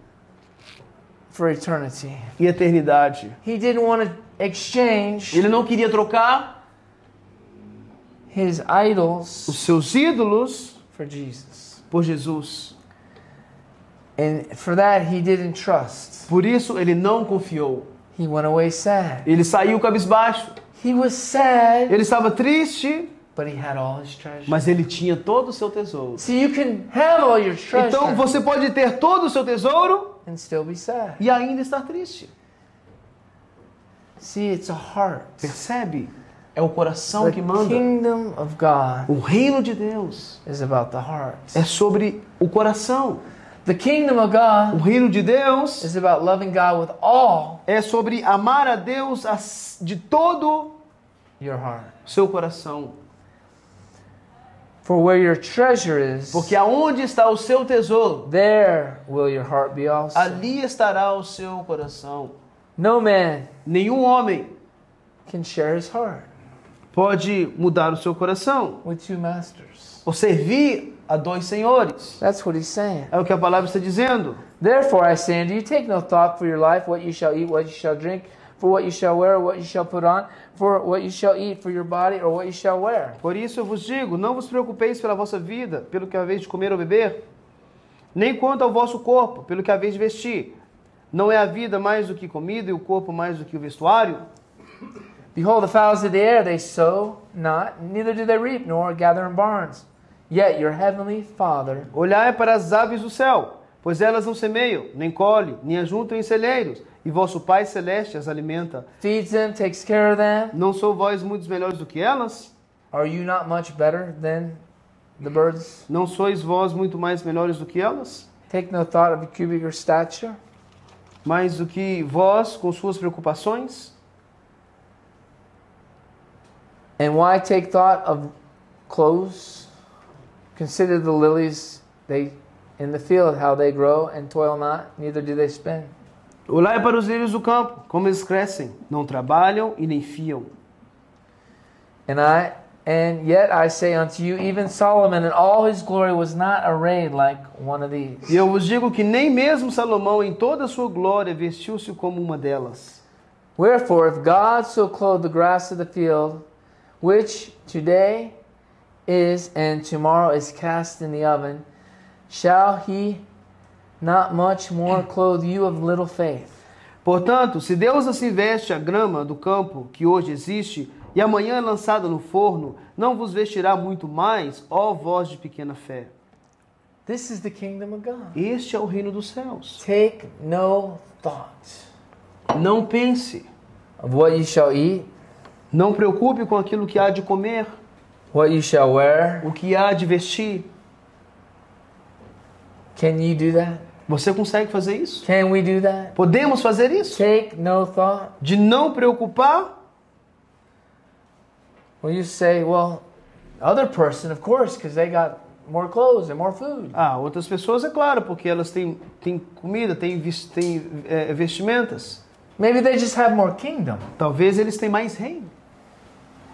Speaker 2: for eternity.
Speaker 1: e eternidade.
Speaker 2: He didn't want to exchange
Speaker 1: Ele não queria trocar
Speaker 2: his
Speaker 1: os
Speaker 2: idols
Speaker 1: seus ídolos
Speaker 2: for Jesus.
Speaker 1: por Jesus.
Speaker 2: And for that, he didn't trust.
Speaker 1: Por isso ele não confiou.
Speaker 2: He went away sad.
Speaker 1: Ele saiu cabisbaixo.
Speaker 2: He was sad,
Speaker 1: Ele estava triste,
Speaker 2: but he had all his treasure.
Speaker 1: mas ele tinha todo o seu tesouro.
Speaker 2: So you can have all your treasure
Speaker 1: Então você pode ter todo o seu tesouro
Speaker 2: and still be sad.
Speaker 1: e ainda estar triste.
Speaker 2: See, it's a heart.
Speaker 1: Percebe? É o coração
Speaker 2: The
Speaker 1: que manda.
Speaker 2: kingdom of God
Speaker 1: O reino de Deus
Speaker 2: is about the heart.
Speaker 1: é sobre o coração.
Speaker 2: The kingdom of
Speaker 1: O
Speaker 2: God
Speaker 1: reino de Deus
Speaker 2: is about loving God with all
Speaker 1: é sobre amar a Deus de todo
Speaker 2: your heart.
Speaker 1: o seu coração.
Speaker 2: For where your treasure is,
Speaker 1: Porque aonde está o seu tesouro,
Speaker 2: there will your heart be also.
Speaker 1: ali estará o seu coração.
Speaker 2: No man
Speaker 1: Nenhum homem
Speaker 2: can share his heart
Speaker 1: pode mudar o seu coração
Speaker 2: with two masters.
Speaker 1: ou servir a dois senhores.
Speaker 2: That's what he's saying.
Speaker 1: É o que a palavra está dizendo.
Speaker 2: Therefore I say unto you, take no thought for your life, what you shall eat, what you shall drink, for what you shall wear, what you shall put on, for what you shall eat, for your body, or what you shall wear.
Speaker 1: Por isso eu vos digo: não vos preocupeis pela vossa vida, pelo que haveis de comer ou beber, nem quanto ao vosso corpo, pelo que haveis de vestir. Não é a vida mais do que comida e o corpo mais do que o vestuário?
Speaker 2: Behold, the fowls of the air, they sow not, neither do they reap, nor gather in barns. Yet your heavenly Father
Speaker 1: Olhai para as aves do céu, pois elas não semeiam, nem colhem, nem ajuntam em celeiros, e vosso Pai Celeste as alimenta.
Speaker 2: feeds them, takes care of them.
Speaker 1: Não sou vós muitos melhores do que elas?
Speaker 2: Are you not much better than the birds?
Speaker 1: Não sois vós muito mais melhores do que elas?
Speaker 2: Take no thought of cubic or stature.
Speaker 1: Mais do que vós com suas preocupações?
Speaker 2: And why take thought of clothes? Consider the lilies they in the field, how they grow and toil not, neither do they spin.
Speaker 1: Olhai para os lírios do campo, como eles crescem, não trabalham e nem fiam.
Speaker 2: And I and yet I say unto you, even Solomon in all his glory was not arrayed like one of these.
Speaker 1: E eu vos digo que nem mesmo Salomão, em toda a sua glória, vestiu-se como uma delas.
Speaker 2: Wherefore, if God so clothe the grass of the field, which today is and tomorrow is cast in the oven, shall he not much more clothe you of little faith?
Speaker 1: Portanto, se Deus assim veste a grama do campo que hoje existe e amanhã é lançada no forno, não vos vestirá muito mais, ó vós de pequena fé.
Speaker 2: This is the kingdom of God.
Speaker 1: Este é o reino dos céus.
Speaker 2: Take no thought
Speaker 1: Não pense,
Speaker 2: of what you shall eat,
Speaker 1: não preocupe com aquilo que há de comer,
Speaker 2: what you shall wear.
Speaker 1: o que há de vestir.
Speaker 2: Can you do that?
Speaker 1: Você consegue fazer isso?
Speaker 2: Can we do that?
Speaker 1: Podemos fazer isso?
Speaker 2: Take no thought.
Speaker 1: De não preocupar?
Speaker 2: Well, you say, well, other person, of course, because they got more clothes and more food.
Speaker 1: Ah, outras pessoas, é claro, porque elas têm, têm comida, têm, têm é, vestimentas.
Speaker 2: Maybe they just have more kingdom.
Speaker 1: Talvez eles têm mais reino.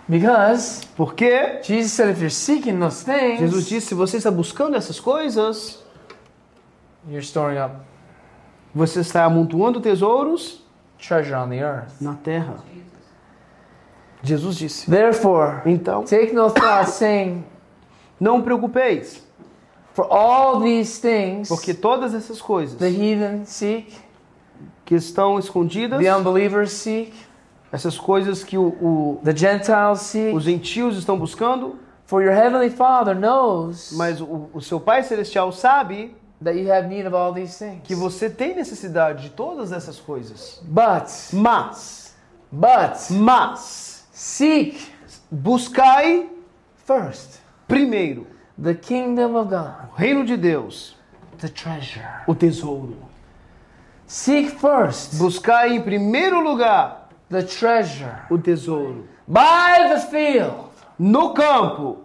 Speaker 2: Because
Speaker 1: Porque
Speaker 2: Jesus said, if you're seeking those things,
Speaker 1: Jesus disse, se você está buscando essas coisas,
Speaker 2: you're storing up
Speaker 1: você está amontoando tesouros
Speaker 2: treasure on the earth.
Speaker 1: na terra. Jesus disse.
Speaker 2: Therefore,
Speaker 1: Então,
Speaker 2: take no thought, [COUGHS] saying,
Speaker 1: não preocupeis,
Speaker 2: for all these things
Speaker 1: porque todas essas coisas
Speaker 2: the heathen seek,
Speaker 1: que estão escondidas,
Speaker 2: the unbelievers seek,
Speaker 1: essas coisas que o, o-
Speaker 2: the Gentiles seek.
Speaker 1: os gentios estão buscando,
Speaker 2: For your heavenly Father knows
Speaker 1: mas o, o seu Pai Celestial sabe
Speaker 2: that you have need of all these things.
Speaker 1: que você tem necessidade de todas essas coisas.
Speaker 2: But,
Speaker 1: Mas,
Speaker 2: but,
Speaker 1: mas,
Speaker 2: seek
Speaker 1: buscai
Speaker 2: first
Speaker 1: primeiro
Speaker 2: the kingdom of God,
Speaker 1: o reino de Deus,
Speaker 2: the treasure.
Speaker 1: o tesouro.
Speaker 2: Seek first
Speaker 1: Buscai em primeiro lugar
Speaker 2: the treasure
Speaker 1: o tesouro.
Speaker 2: by the field.
Speaker 1: No campo,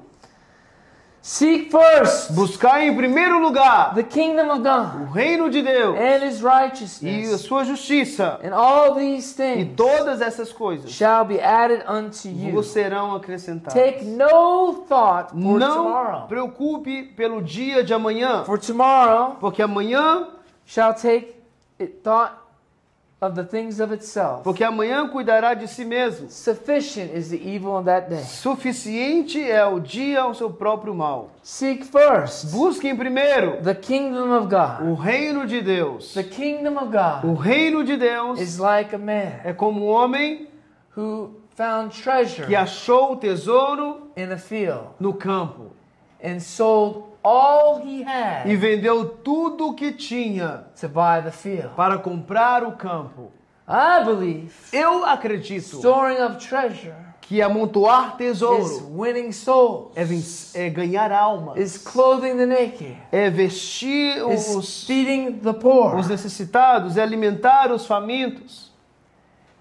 Speaker 2: Seek first
Speaker 1: buscai em primeiro lugar
Speaker 2: the kingdom of
Speaker 1: o
Speaker 2: God
Speaker 1: reino de Deus
Speaker 2: and his
Speaker 1: e a
Speaker 2: righteousness,
Speaker 1: sua justiça.
Speaker 2: and all these
Speaker 1: E
Speaker 2: things
Speaker 1: todas essas coisas
Speaker 2: shall be added unto you.
Speaker 1: vos serão acrescentadas.
Speaker 2: Take no thought for
Speaker 1: Não
Speaker 2: tomorrow,
Speaker 1: preocupe pelo dia de amanhã,
Speaker 2: for tomorrow
Speaker 1: porque amanhã,
Speaker 2: shall take it thought of the things of itself.
Speaker 1: porque amanhã cuidará de si mesmo.
Speaker 2: Sufficient is the evil in that day.
Speaker 1: Suficiente é o dia ao seu próprio mal.
Speaker 2: Seek first
Speaker 1: Busquem primeiro
Speaker 2: the kingdom of God.
Speaker 1: o reino de Deus.
Speaker 2: The kingdom of
Speaker 1: O
Speaker 2: God
Speaker 1: reino de Deus
Speaker 2: is like a man
Speaker 1: é como um homem
Speaker 2: who found treasure
Speaker 1: que achou o tesouro
Speaker 2: in a field
Speaker 1: no campo
Speaker 2: and sold all he
Speaker 1: e
Speaker 2: had
Speaker 1: vendeu tudo o que tinha
Speaker 2: to buy the field.
Speaker 1: para comprar o campo.
Speaker 2: I believe
Speaker 1: Eu acredito
Speaker 2: storing up treasure
Speaker 1: que amontoar
Speaker 2: is
Speaker 1: tesouro
Speaker 2: winning souls,
Speaker 1: é, é ganhar almas,
Speaker 2: is clothing the naked,
Speaker 1: é vestir
Speaker 2: is
Speaker 1: os,
Speaker 2: feeding the poor,
Speaker 1: os necessitados, é alimentar os famintos,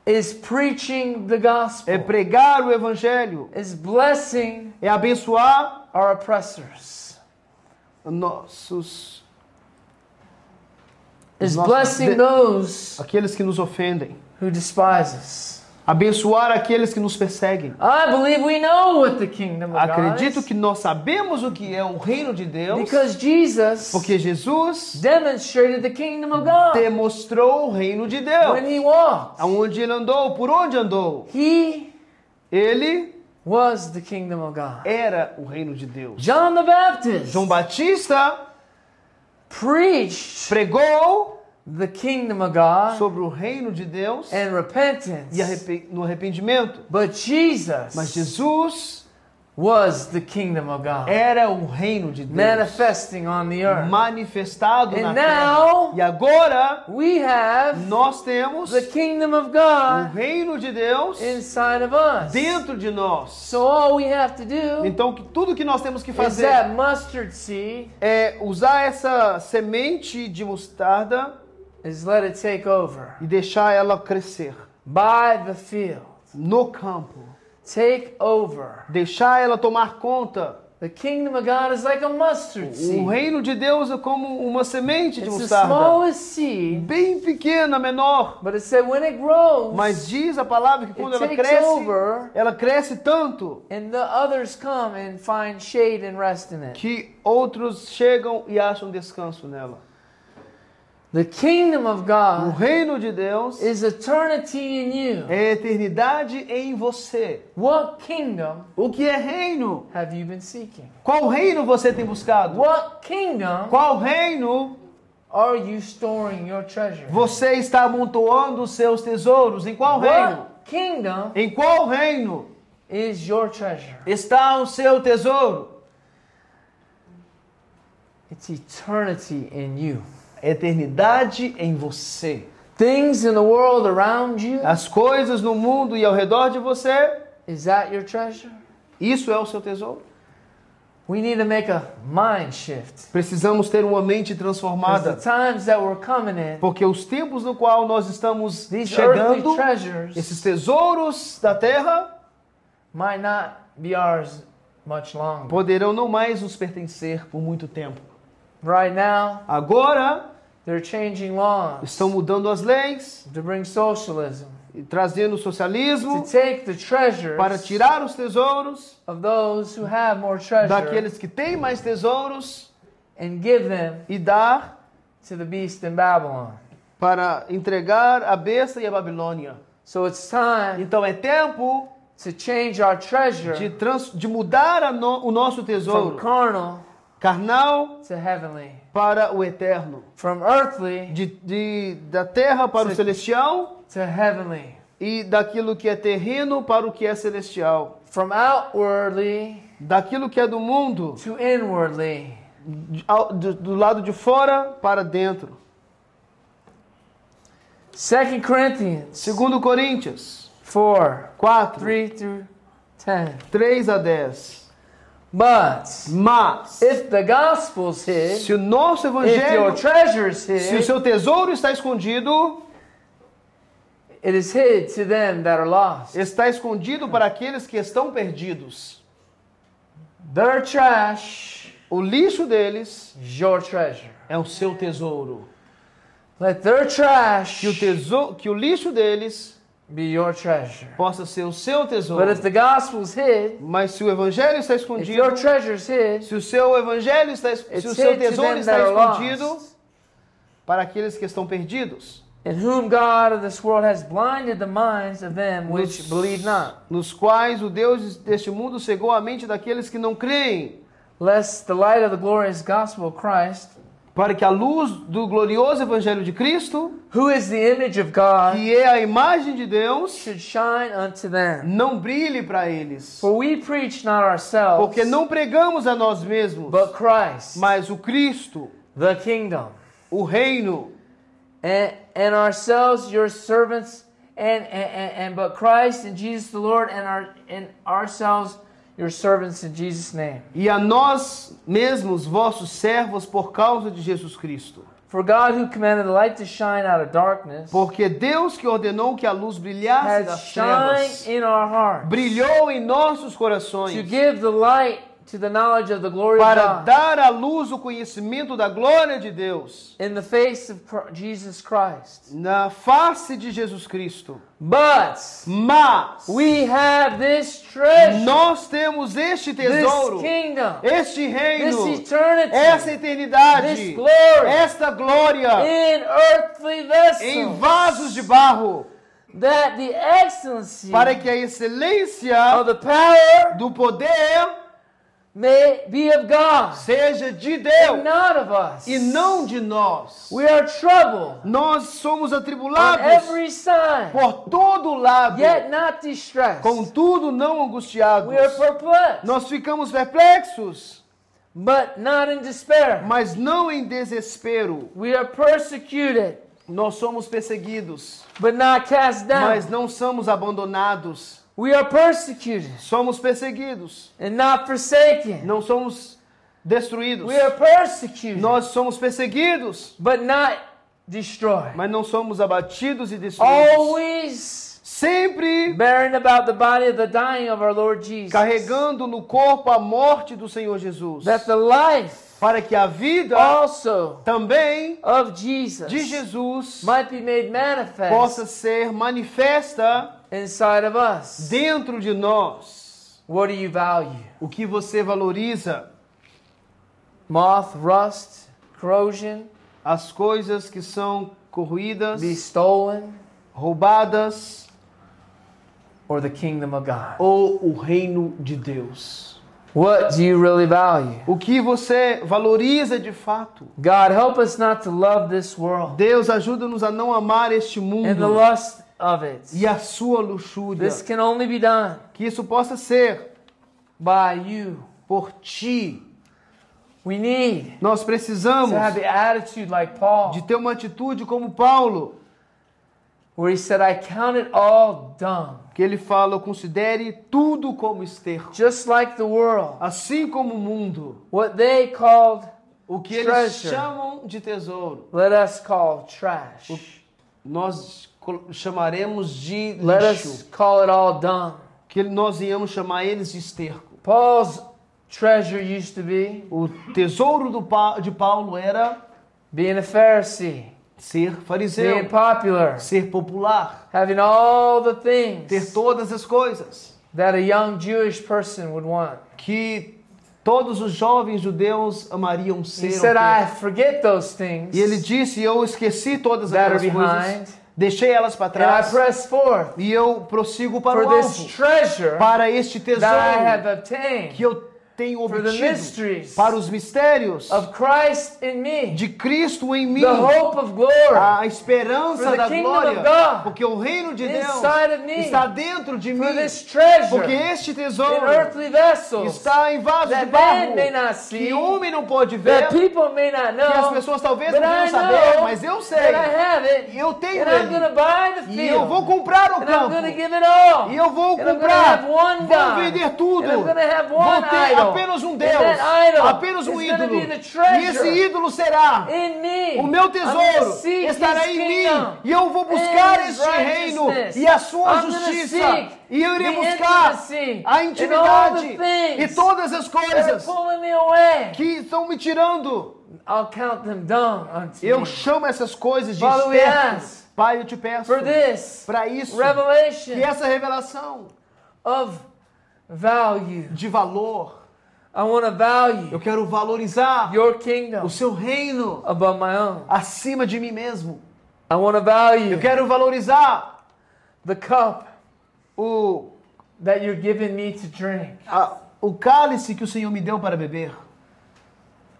Speaker 2: is preaching the
Speaker 1: é
Speaker 2: gospel,
Speaker 1: pregar o evangelho,
Speaker 2: is blessing
Speaker 1: é abençoar
Speaker 2: our oppressors,
Speaker 1: nossos
Speaker 2: is
Speaker 1: nossos
Speaker 2: blessing
Speaker 1: de-
Speaker 2: those
Speaker 1: aqueles que nos ofendem,
Speaker 2: who despise us.
Speaker 1: abençoar aqueles que nos perseguem.
Speaker 2: I believe we know what the kingdom of
Speaker 1: Acredito que nós sabemos o que é o reino de Deus,
Speaker 2: because Jesus
Speaker 1: porque Jesus
Speaker 2: demonstrated the kingdom of God
Speaker 1: demonstrou o reino de
Speaker 2: when
Speaker 1: Deus.
Speaker 2: he walked.
Speaker 1: Aonde ele andou, por onde andou,
Speaker 2: He
Speaker 1: ele
Speaker 2: was the kingdom of God.
Speaker 1: era o reino de Deus.
Speaker 2: John the Baptist
Speaker 1: João Batista
Speaker 2: preached
Speaker 1: pregou
Speaker 2: the kingdom of God
Speaker 1: sobre o reino de Deus
Speaker 2: and repentance.
Speaker 1: e arrepe- no arrependimento.
Speaker 2: But Jesus
Speaker 1: Mas Jesus
Speaker 2: was the kingdom of God
Speaker 1: era o reino de Deus
Speaker 2: manifesting on the earth.
Speaker 1: manifestado na
Speaker 2: And
Speaker 1: terra.
Speaker 2: now
Speaker 1: E agora
Speaker 2: we have
Speaker 1: nós temos
Speaker 2: the kingdom of
Speaker 1: o
Speaker 2: God
Speaker 1: reino de Deus
Speaker 2: inside of us.
Speaker 1: dentro de nós.
Speaker 2: So all we have to do
Speaker 1: Então que tudo que nós temos que
Speaker 2: is
Speaker 1: fazer
Speaker 2: that mustard seed
Speaker 1: é usar essa semente de mostarda
Speaker 2: is let it take over.
Speaker 1: e deixar ela crescer
Speaker 2: By the field.
Speaker 1: no campo.
Speaker 2: Take over.
Speaker 1: Deixar ela tomar conta.
Speaker 2: The kingdom of God is like a mustard
Speaker 1: O
Speaker 2: seed.
Speaker 1: reino de Deus é como uma semente de
Speaker 2: It's the
Speaker 1: mostarda.
Speaker 2: smallest seed,
Speaker 1: Bem pequena, menor.
Speaker 2: but it said when it grows,
Speaker 1: Mas diz a palavra que quando ela cresce,
Speaker 2: over,
Speaker 1: ela cresce tanto
Speaker 2: and the others come and find shade and rest in it.
Speaker 1: que outros chegam e acham descanso nela.
Speaker 2: The kingdom of
Speaker 1: O
Speaker 2: God
Speaker 1: reino de Deus
Speaker 2: is eternity in you.
Speaker 1: é eternidade em você.
Speaker 2: What kingdom
Speaker 1: O que é reino?
Speaker 2: have you been seeking?
Speaker 1: Qual reino você tem buscado?
Speaker 2: What kingdom
Speaker 1: Qual reino
Speaker 2: are you storing your treasure?
Speaker 1: você está amontoando os seus tesouros? Em qual reino?
Speaker 2: What kingdom
Speaker 1: Em qual reino
Speaker 2: is your treasure?
Speaker 1: está o seu tesouro?
Speaker 2: It's eternity in you.
Speaker 1: Eternidade em você.
Speaker 2: Things in the world around you,
Speaker 1: As coisas no mundo e ao redor de você,
Speaker 2: is that your treasure?
Speaker 1: Isso é o seu tesouro?
Speaker 2: We need to make a mind shift.
Speaker 1: Precisamos ter uma mente
Speaker 2: Because the
Speaker 1: transformada,
Speaker 2: times that we're coming in,
Speaker 1: porque os tempos no qual nós estamos chegando,
Speaker 2: treasures
Speaker 1: esses tesouros da terra,
Speaker 2: might not be ours much longer.
Speaker 1: poderão não mais nos pertencer por muito tempo.
Speaker 2: Right now,
Speaker 1: Agora,
Speaker 2: they're changing laws
Speaker 1: estão mudando as leis,
Speaker 2: to bring socialism,
Speaker 1: e trazendo o socialismo
Speaker 2: to take the treasures
Speaker 1: para tirar os tesouros
Speaker 2: of those who have more treasure
Speaker 1: daqueles que têm mais tesouros
Speaker 2: and give them
Speaker 1: e dar
Speaker 2: to the beast in Babylon.
Speaker 1: para entregar a besta e a Babilônia.
Speaker 2: So it's time
Speaker 1: Então é tempo
Speaker 2: to change our treasure
Speaker 1: de, de mudar no- o nosso
Speaker 2: from
Speaker 1: tesouro
Speaker 2: carnal
Speaker 1: carnal
Speaker 2: to heavenly,
Speaker 1: para o eterno,
Speaker 2: from earthly
Speaker 1: de, de- da terra para o
Speaker 2: Sim.
Speaker 1: celestial
Speaker 2: to heavenly,
Speaker 1: e daquilo que é terreno para o que é celestial,
Speaker 2: from outwardly
Speaker 1: daquilo que é do mundo
Speaker 2: to inwardly.
Speaker 1: do, do lado de fora para dentro.
Speaker 2: 2 Corinthians
Speaker 1: Segundo Coríntios
Speaker 2: 4
Speaker 1: 4,
Speaker 2: 3 through 10.
Speaker 1: 3 a 10.
Speaker 2: But
Speaker 1: Mas
Speaker 2: if the gospel's hid,
Speaker 1: se o nosso
Speaker 2: if your
Speaker 1: evangelho,
Speaker 2: treasure's
Speaker 1: se o
Speaker 2: hid,
Speaker 1: seu tesouro está escondido,
Speaker 2: it is hid to them that are lost.
Speaker 1: está escondido para aqueles que estão perdidos.
Speaker 2: Their trash
Speaker 1: O lixo deles
Speaker 2: your treasure.
Speaker 1: é o seu tesouro.
Speaker 2: Let their trash
Speaker 1: Que o, tesouro, que o lixo deles
Speaker 2: be your treasure.
Speaker 1: possa ser o seu
Speaker 2: But
Speaker 1: tesouro.
Speaker 2: if the gospel's hid,
Speaker 1: Mas se o evangelho está
Speaker 2: if
Speaker 1: escondido,
Speaker 2: your treasure's hid,
Speaker 1: se o seu evangelho está, se
Speaker 2: it's
Speaker 1: o seu
Speaker 2: hid to
Speaker 1: tesouro
Speaker 2: them
Speaker 1: está
Speaker 2: that are
Speaker 1: escondido para aqueles que estão perdidos,
Speaker 2: in whom God of this world has blinded the minds of them which
Speaker 1: Nos-
Speaker 2: believe not,
Speaker 1: nos quais o Deus deste mundo cegou a mente daqueles que não creem,
Speaker 2: lest the light of the glorious gospel of Christ,
Speaker 1: para que a luz do glorioso evangelho de Cristo,
Speaker 2: who is the image of God,
Speaker 1: que é a imagem de Deus,
Speaker 2: should shine unto them.
Speaker 1: não brilhe para eles.
Speaker 2: For we preach not ourselves,
Speaker 1: Porque não pregamos a nós mesmos,
Speaker 2: but Christ,
Speaker 1: mas o Cristo,
Speaker 2: the kingdom,
Speaker 1: o reino,
Speaker 2: and, and ourselves your servants, and, and, and, and but Christ and Jesus the Lord, and our and ourselves your servants in Jesus' name.
Speaker 1: e a nós mesmos, vossos servos, por causa de Jesus Cristo.
Speaker 2: For God, who commanded the light to shine out of darkness,
Speaker 1: Porque Deus que ordenou que a luz brilhasse
Speaker 2: has
Speaker 1: das trevas,
Speaker 2: in our hearts
Speaker 1: brilhou em nossos
Speaker 2: to
Speaker 1: corações,
Speaker 2: give the light to the knowledge of the glory of
Speaker 1: para
Speaker 2: God.
Speaker 1: dar à luz o conhecimento da glória de Deus,
Speaker 2: in the face of Jesus Christ.
Speaker 1: na face de Jesus Cristo.
Speaker 2: But
Speaker 1: Mas
Speaker 2: we have this treasure,
Speaker 1: nós temos este
Speaker 2: this
Speaker 1: tesouro,
Speaker 2: kingdom,
Speaker 1: este
Speaker 2: this
Speaker 1: reino,
Speaker 2: eternity,
Speaker 1: essa
Speaker 2: this
Speaker 1: eternidade,
Speaker 2: glory
Speaker 1: esta glória
Speaker 2: in earthly vessels,
Speaker 1: em vasos de barro,
Speaker 2: that the excellency
Speaker 1: para que a excelência
Speaker 2: of the power
Speaker 1: do poder
Speaker 2: may be of God
Speaker 1: seja de
Speaker 2: and
Speaker 1: Deus
Speaker 2: not of us.
Speaker 1: e não de nós.
Speaker 2: We are troubled
Speaker 1: Nós somos
Speaker 2: on
Speaker 1: atribulados
Speaker 2: every side,
Speaker 1: por todo lado,
Speaker 2: yet not distressed.
Speaker 1: contudo não angustiados.
Speaker 2: We are perplexed,
Speaker 1: Nós ficamos perplexos,
Speaker 2: but not in despair.
Speaker 1: mas não em desespero.
Speaker 2: We are persecuted,
Speaker 1: Nós somos perseguidos,
Speaker 2: but not cast down.
Speaker 1: mas não somos abandonados.
Speaker 2: We are persecuted
Speaker 1: Somos perseguidos,
Speaker 2: and not forsaken.
Speaker 1: não somos destruídos.
Speaker 2: We are persecuted,
Speaker 1: Nós somos perseguidos,
Speaker 2: but not destroyed.
Speaker 1: mas não somos abatidos e destruídos.
Speaker 2: Always
Speaker 1: Sempre
Speaker 2: bearing about the body of the dying of our Lord Jesus,
Speaker 1: carregando no corpo a morte do Senhor Jesus,
Speaker 2: that the life
Speaker 1: para que a vida
Speaker 2: also
Speaker 1: também
Speaker 2: of Jesus
Speaker 1: de Jesus
Speaker 2: might be made manifest
Speaker 1: possa ser manifesta
Speaker 2: inside of us.
Speaker 1: dentro de nós.
Speaker 2: What do you value?
Speaker 1: O que você valoriza,
Speaker 2: Moth, rust, corrosion,
Speaker 1: as coisas que são corroídas,
Speaker 2: be stolen,
Speaker 1: roubadas
Speaker 2: or the kingdom of God?
Speaker 1: ou o reino de Deus.
Speaker 2: What do you really value?
Speaker 1: O que você valoriza de fato?
Speaker 2: God, help us not to love this world
Speaker 1: Deus ajuda-nos a não amar este
Speaker 2: and the
Speaker 1: mundo
Speaker 2: lust of it.
Speaker 1: e a sua luxúria.
Speaker 2: This can only be done
Speaker 1: Que isso possa ser
Speaker 2: by you.
Speaker 1: por ti.
Speaker 2: We need
Speaker 1: Nós precisamos
Speaker 2: to have the attitude like Paul.
Speaker 1: de ter uma atitude como Paulo.
Speaker 2: where he said, I count it all dung,
Speaker 1: que ele fala, considere tudo como esterco.
Speaker 2: just like the world.
Speaker 1: Assim como o mundo,
Speaker 2: What they called,
Speaker 1: o que eles
Speaker 2: Treasure.
Speaker 1: chamam de tesouro,
Speaker 2: let us call trash.
Speaker 1: nós col- chamaremos de
Speaker 2: Let
Speaker 1: lixo,
Speaker 2: us call it all dung.
Speaker 1: que nós íamos chamar eles de esterco.
Speaker 2: Paul's treasure used to be
Speaker 1: O tesouro do de Paulo era
Speaker 2: being a Pharisee,
Speaker 1: ser
Speaker 2: being
Speaker 1: fariseu,
Speaker 2: popular,
Speaker 1: ser popular,
Speaker 2: having all the
Speaker 1: ter
Speaker 2: things
Speaker 1: todas as coisas
Speaker 2: that a young Jewish person would want.
Speaker 1: que todos os jovens judeus amariam
Speaker 2: He
Speaker 1: ser.
Speaker 2: said,
Speaker 1: ou ter.
Speaker 2: I forget those things
Speaker 1: E ele disse: Eu esqueci todas aquelas coisas, deixei elas para
Speaker 2: and I
Speaker 1: trás
Speaker 2: press forth
Speaker 1: e eu prossigo para
Speaker 2: for
Speaker 1: o
Speaker 2: this
Speaker 1: alvo,
Speaker 2: treasure
Speaker 1: para este
Speaker 2: that I have
Speaker 1: tesouro
Speaker 2: obtained.
Speaker 1: que eu
Speaker 2: the
Speaker 1: obtido, para os mistérios
Speaker 2: me,
Speaker 1: de Cristo em mim,
Speaker 2: glory
Speaker 1: a esperança da glória,
Speaker 2: God
Speaker 1: porque o reino de Deus
Speaker 2: me,
Speaker 1: está dentro de mim,
Speaker 2: this
Speaker 1: porque
Speaker 2: treasure
Speaker 1: este tesouro
Speaker 2: vessels
Speaker 1: está em vasos de barro
Speaker 2: see,
Speaker 1: que homem não pode ver,
Speaker 2: not
Speaker 1: que as
Speaker 2: know,
Speaker 1: pessoas talvez não venham saber,
Speaker 2: know
Speaker 1: mas eu sei.
Speaker 2: it,
Speaker 1: E eu tenho ele. E eu vou comprar o campo. E eu vou comprar. Vou vender tudo. Vou ter apenas um Deus. Apenas um ídolo. E esse ídolo será o meu tesouro. Estará em mim. E eu vou buscar este reino e a sua justiça. E eu irei buscar a intimidade e todas as coisas que estão me tirando. Eu chamo essas coisas de
Speaker 2: ask
Speaker 1: Pai, eu te peço para isso que essa revelação de valor,
Speaker 2: I want to value
Speaker 1: eu quero valorizar
Speaker 2: your kingdom
Speaker 1: o seu reino
Speaker 2: above my own.
Speaker 1: acima de mim mesmo.
Speaker 2: I want to value
Speaker 1: Eu quero valorizar
Speaker 2: the cup
Speaker 1: o,
Speaker 2: that you're giving me to drink.
Speaker 1: a- o cálice que o Senhor me deu para beber.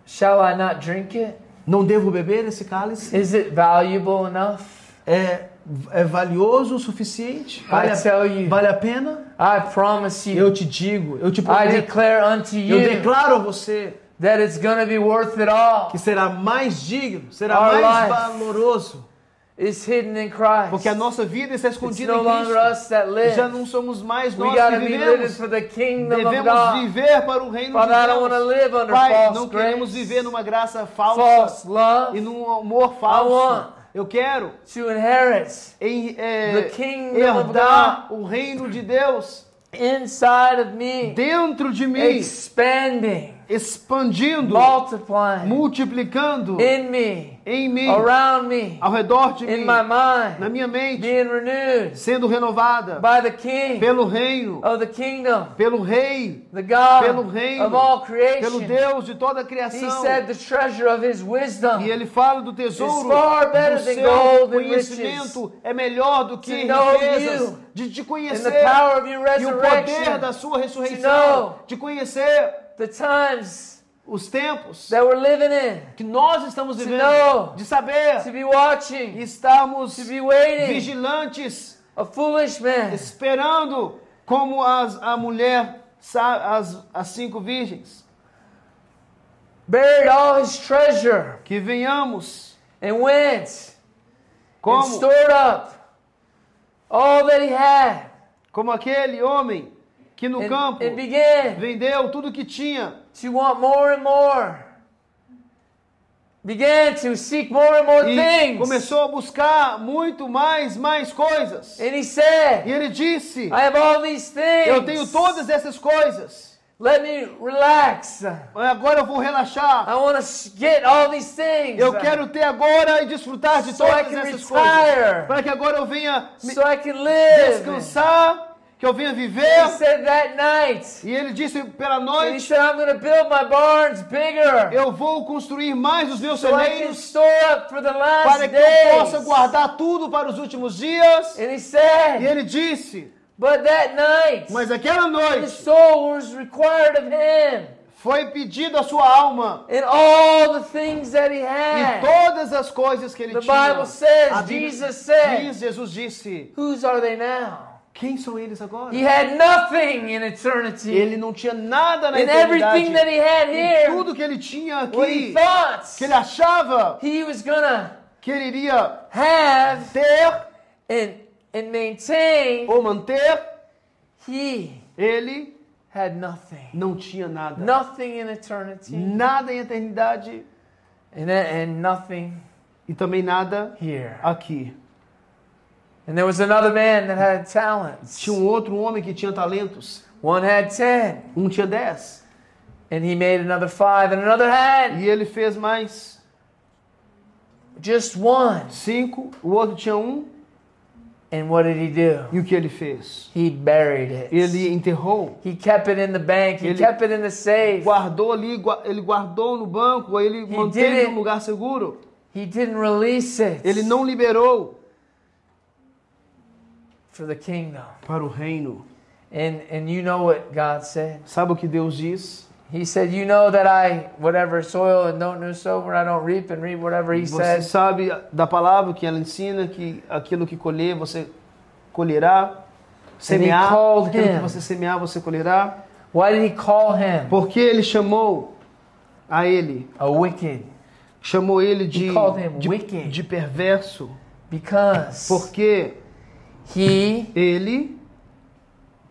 Speaker 2: Shall I not drink it?
Speaker 1: Não devo beber esse cálice?
Speaker 2: Is it valuable enough?
Speaker 1: É, é valioso o suficiente? Vale
Speaker 2: I
Speaker 1: a,
Speaker 2: you,
Speaker 1: vale a pena?
Speaker 2: I promise
Speaker 1: Eu
Speaker 2: you,
Speaker 1: te digo, eu te
Speaker 2: I
Speaker 1: prometo,
Speaker 2: declare unto
Speaker 1: eu
Speaker 2: you
Speaker 1: declaro a você
Speaker 2: that it's to be worth it all.
Speaker 1: que será mais digno, será
Speaker 2: Our
Speaker 1: mais valoroso,
Speaker 2: It's hidden in Christ.
Speaker 1: porque a nossa vida está escondida
Speaker 2: no
Speaker 1: em Cristo. Já não somos mais nós que vivemos.
Speaker 2: for the kingdom of
Speaker 1: Devemos viver para o reino
Speaker 2: I don't
Speaker 1: de
Speaker 2: want to
Speaker 1: Deus.
Speaker 2: live under
Speaker 1: Pai,
Speaker 2: false
Speaker 1: não queremos
Speaker 2: grace,
Speaker 1: viver numa graça falsa
Speaker 2: false
Speaker 1: e
Speaker 2: love,
Speaker 1: num amor
Speaker 2: I
Speaker 1: falso. Eu quero
Speaker 2: to inherit
Speaker 1: em, é,
Speaker 2: The kingdom of
Speaker 1: herdar o reino de Deus
Speaker 2: inside of me,
Speaker 1: dentro de mim,
Speaker 2: expanding,
Speaker 1: expandindo,
Speaker 2: multiplying.
Speaker 1: multiplicando
Speaker 2: in me,
Speaker 1: em mim,
Speaker 2: around me,
Speaker 1: ao redor de mim,
Speaker 2: my
Speaker 1: na
Speaker 2: mind,
Speaker 1: minha mente,
Speaker 2: being renewed.
Speaker 1: Sendo renovada.
Speaker 2: By the King
Speaker 1: pelo reino,
Speaker 2: kingdom,
Speaker 1: pelo rei, pelo reino,
Speaker 2: of all
Speaker 1: pelo. Deus de toda a
Speaker 2: He
Speaker 1: criação.
Speaker 2: said the treasure of his wisdom
Speaker 1: E ele fala do tesouro
Speaker 2: It's far better
Speaker 1: do
Speaker 2: than
Speaker 1: seu conhecimento é melhor do que riquezas
Speaker 2: you
Speaker 1: de te conhecer. e o poder da sua ressurreição, de conhecer
Speaker 2: the times
Speaker 1: os tempos
Speaker 2: that we're living in,
Speaker 1: que nós estamos
Speaker 2: To
Speaker 1: vivendo,
Speaker 2: know.
Speaker 1: de saber
Speaker 2: to be watching,
Speaker 1: estarmos
Speaker 2: to be waiting,
Speaker 1: vigilantes,
Speaker 2: a foolish man
Speaker 1: esperando como as, a mulher, as, as cinco virgens,
Speaker 2: buried all his treasure
Speaker 1: que venhamos
Speaker 2: and went and
Speaker 1: como,
Speaker 2: stored up all that he had
Speaker 1: como aquele homem que no
Speaker 2: and,
Speaker 1: campo
Speaker 2: and began
Speaker 1: vendeu tudo que tinha
Speaker 2: to want more and more. Began to seek more and more
Speaker 1: e
Speaker 2: things.
Speaker 1: começou a buscar muito mais, mais coisas.
Speaker 2: And he said,
Speaker 1: E ele disse:
Speaker 2: I have all these things.
Speaker 1: Eu tenho todas essas coisas.
Speaker 2: Let me relax.
Speaker 1: Agora eu vou relaxar.
Speaker 2: I want to get all these things.
Speaker 1: Eu quero ter agora e desfrutar de
Speaker 2: So
Speaker 1: todas essas
Speaker 2: retire.
Speaker 1: coisas. Para que agora eu venha
Speaker 2: so
Speaker 1: descansar, que eu venha
Speaker 2: He
Speaker 1: viver.
Speaker 2: said that night.
Speaker 1: E ele disse pela
Speaker 2: And he
Speaker 1: noite:
Speaker 2: said, I'm going to build my barns bigger.
Speaker 1: Eu vou construir mais os meus
Speaker 2: so
Speaker 1: celeiros
Speaker 2: store up for the last
Speaker 1: para que
Speaker 2: days.
Speaker 1: eu possa guardar tudo para os últimos dias.
Speaker 2: And he said,
Speaker 1: E ele disse:
Speaker 2: but that night,
Speaker 1: Mas aquela
Speaker 2: his
Speaker 1: noite
Speaker 2: soul was required of him.
Speaker 1: foi pedido a sua alma
Speaker 2: And all the things that he
Speaker 1: e
Speaker 2: had.
Speaker 1: todas as coisas que ele
Speaker 2: The
Speaker 1: tinha.
Speaker 2: Bible says,
Speaker 1: Bíblia
Speaker 2: Jesus said,
Speaker 1: Jesus disse:
Speaker 2: whose are they now?
Speaker 1: Quem são eles agora?
Speaker 2: He had nothing in eternity.
Speaker 1: Ele não tinha nada na
Speaker 2: and everything that
Speaker 1: eternidade.
Speaker 2: he had here,
Speaker 1: tudo que ele tinha
Speaker 2: what he
Speaker 1: aqui,
Speaker 2: thought
Speaker 1: que ele achava
Speaker 2: he was to
Speaker 1: que ele iria
Speaker 2: have,
Speaker 1: ter,
Speaker 2: and, and maintain,
Speaker 1: ou manter,
Speaker 2: he
Speaker 1: ele
Speaker 2: had nothing.
Speaker 1: não tinha nada.
Speaker 2: Nothing in eternity
Speaker 1: Nada em eternidade
Speaker 2: and, and nothing
Speaker 1: e também nada
Speaker 2: here.
Speaker 1: aqui.
Speaker 2: And there was another man that had talents.
Speaker 1: Tinha um outro homem que tinha talentos.
Speaker 2: One had ten,
Speaker 1: Um tinha dez.
Speaker 2: and he made another five, and another had
Speaker 1: E ele fez mais
Speaker 2: just one.
Speaker 1: cinco. O outro tinha um.
Speaker 2: And what did he do?
Speaker 1: E o que ele fez?
Speaker 2: He buried it.
Speaker 1: Ele enterrou.
Speaker 2: He kept it in the bank. He
Speaker 1: Ele-
Speaker 2: kept it in the safe.
Speaker 1: Guardou ali, ele guardou no banco, ele
Speaker 2: He
Speaker 1: manteve um lugar seguro.
Speaker 2: He didn't release it
Speaker 1: Ele não liberou
Speaker 2: for the kingdom.
Speaker 1: para o reino.
Speaker 2: And and you know what God said?
Speaker 1: Sabe o que Deus diz?
Speaker 2: He said, "You know that I whatever soil and don't know sow where I don't reap and reap whatever." He
Speaker 1: Você
Speaker 2: said,
Speaker 1: sabe da palavra que ela ensina que aquilo que colher você colherá. Semear, aquilo que
Speaker 2: him.
Speaker 1: você semear você colherá.
Speaker 2: "Why did he call him
Speaker 1: Porque ele chamou a ele,
Speaker 2: a wicked?
Speaker 1: chamou ele de,
Speaker 2: He called him
Speaker 1: de, de perverso.
Speaker 2: Because
Speaker 1: Porque
Speaker 2: he
Speaker 1: ele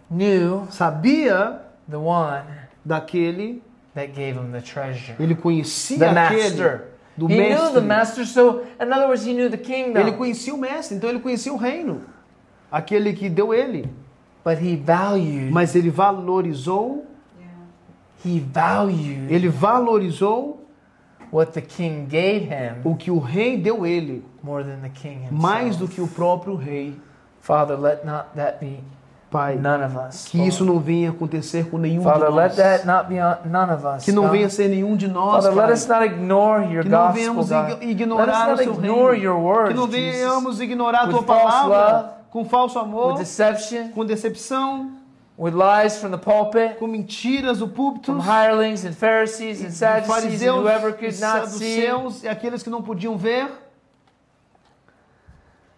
Speaker 2: knew
Speaker 1: sabia
Speaker 2: the one
Speaker 1: daquele,
Speaker 2: that gave him the treasure,
Speaker 1: ele conhecia
Speaker 2: the
Speaker 1: aquele
Speaker 2: master."
Speaker 1: do
Speaker 2: he knew
Speaker 1: mestre.
Speaker 2: the master. So, in other words, he knew the
Speaker 1: Ele
Speaker 2: kingdom,
Speaker 1: conhecia o mestre, então ele conhecia o reino. Aquele que deu ele.
Speaker 2: but he valued.
Speaker 1: Mas ele valorizou,
Speaker 2: He valued
Speaker 1: ele valorizou
Speaker 2: what the king gave him
Speaker 1: o que o rei deu ele,
Speaker 2: more than the king himself.
Speaker 1: mais do que o próprio rei.
Speaker 2: Father, let not that be
Speaker 1: Pai,
Speaker 2: none of us.
Speaker 1: que isso não venha acontecer com nenhum
Speaker 2: Father,
Speaker 1: de
Speaker 2: let
Speaker 1: nós.
Speaker 2: that not be on, none of us.
Speaker 1: Que não
Speaker 2: God.
Speaker 1: venha ser nenhum de nós,
Speaker 2: Father, let
Speaker 1: Pai.
Speaker 2: us not ignore your
Speaker 1: Que não
Speaker 2: gospel,
Speaker 1: venhamos ignorar
Speaker 2: let us not ignore your words,
Speaker 1: Que não venhamos ignorar a tua palavra
Speaker 2: love,
Speaker 1: com falso
Speaker 2: With
Speaker 1: amor,
Speaker 2: deception,
Speaker 1: com decepção,
Speaker 2: with lies from the pulpit,
Speaker 1: com mentiras do púlpito,
Speaker 2: from hirelings and Pharisees and Sadducees and
Speaker 1: fariseus,
Speaker 2: whoever
Speaker 1: e
Speaker 2: could not see.
Speaker 1: e aqueles que não podiam ver.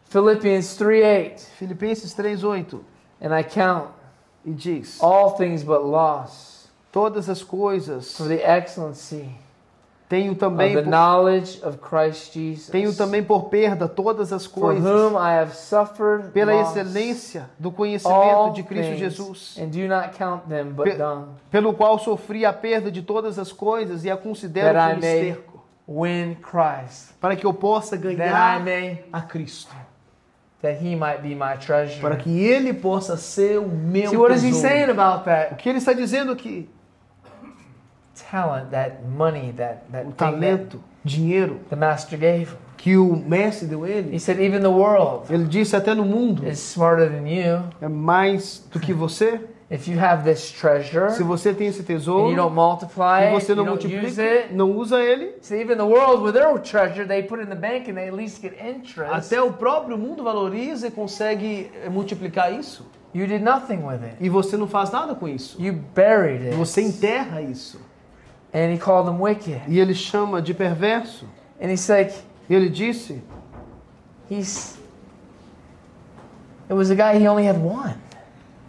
Speaker 2: Philippians 3:8.
Speaker 1: Filipenses 3:8
Speaker 2: And I count
Speaker 1: e diz:
Speaker 2: all things but loss
Speaker 1: Todas as coisas
Speaker 2: for the excellency
Speaker 1: tenho
Speaker 2: of
Speaker 1: também
Speaker 2: the
Speaker 1: por,
Speaker 2: knowledge of Christ Jesus.
Speaker 1: tenho também por perda todas as
Speaker 2: for
Speaker 1: coisas
Speaker 2: whom I have suffered
Speaker 1: pela excelência do conhecimento de Cristo Jesus,
Speaker 2: and do not count them but dung,
Speaker 1: pelo qual sofri a perda de todas as coisas e a considero como esterco,
Speaker 2: win Christ,
Speaker 1: para que eu possa ganhar a Cristo,
Speaker 2: that He might be my treasure.
Speaker 1: para que ele possa ser o meu
Speaker 2: See what is He
Speaker 1: tesouro.
Speaker 2: saying about
Speaker 1: O
Speaker 2: that
Speaker 1: que ele está dizendo aqui?
Speaker 2: talent, that money, that that
Speaker 1: O
Speaker 2: thing that
Speaker 1: talento, dinheiro
Speaker 2: the Master gave
Speaker 1: que o mestre deu
Speaker 2: He
Speaker 1: ele.
Speaker 2: said, even the world
Speaker 1: Ele disse até no mundo
Speaker 2: is smarter than you.
Speaker 1: é mais do que você.
Speaker 2: If you have this treasure
Speaker 1: Se você tem esse
Speaker 2: and
Speaker 1: tesouro
Speaker 2: you don't multiply
Speaker 1: e
Speaker 2: it,
Speaker 1: você não multiplica,
Speaker 2: it.
Speaker 1: não usa ele,
Speaker 2: See, even the world with their treasure, they put it in the bank and they at least get interest.
Speaker 1: até o próprio mundo valoriza e consegue eh, multiplicar isso.
Speaker 2: You did nothing with it.
Speaker 1: E você não faz nada com isso.
Speaker 2: You buried it.
Speaker 1: Você enterra isso.
Speaker 2: And he called them wicked.
Speaker 1: E ele chama de perverso.
Speaker 2: And he's like,
Speaker 1: E ele disse:
Speaker 2: he's. It was a guy, he only had one.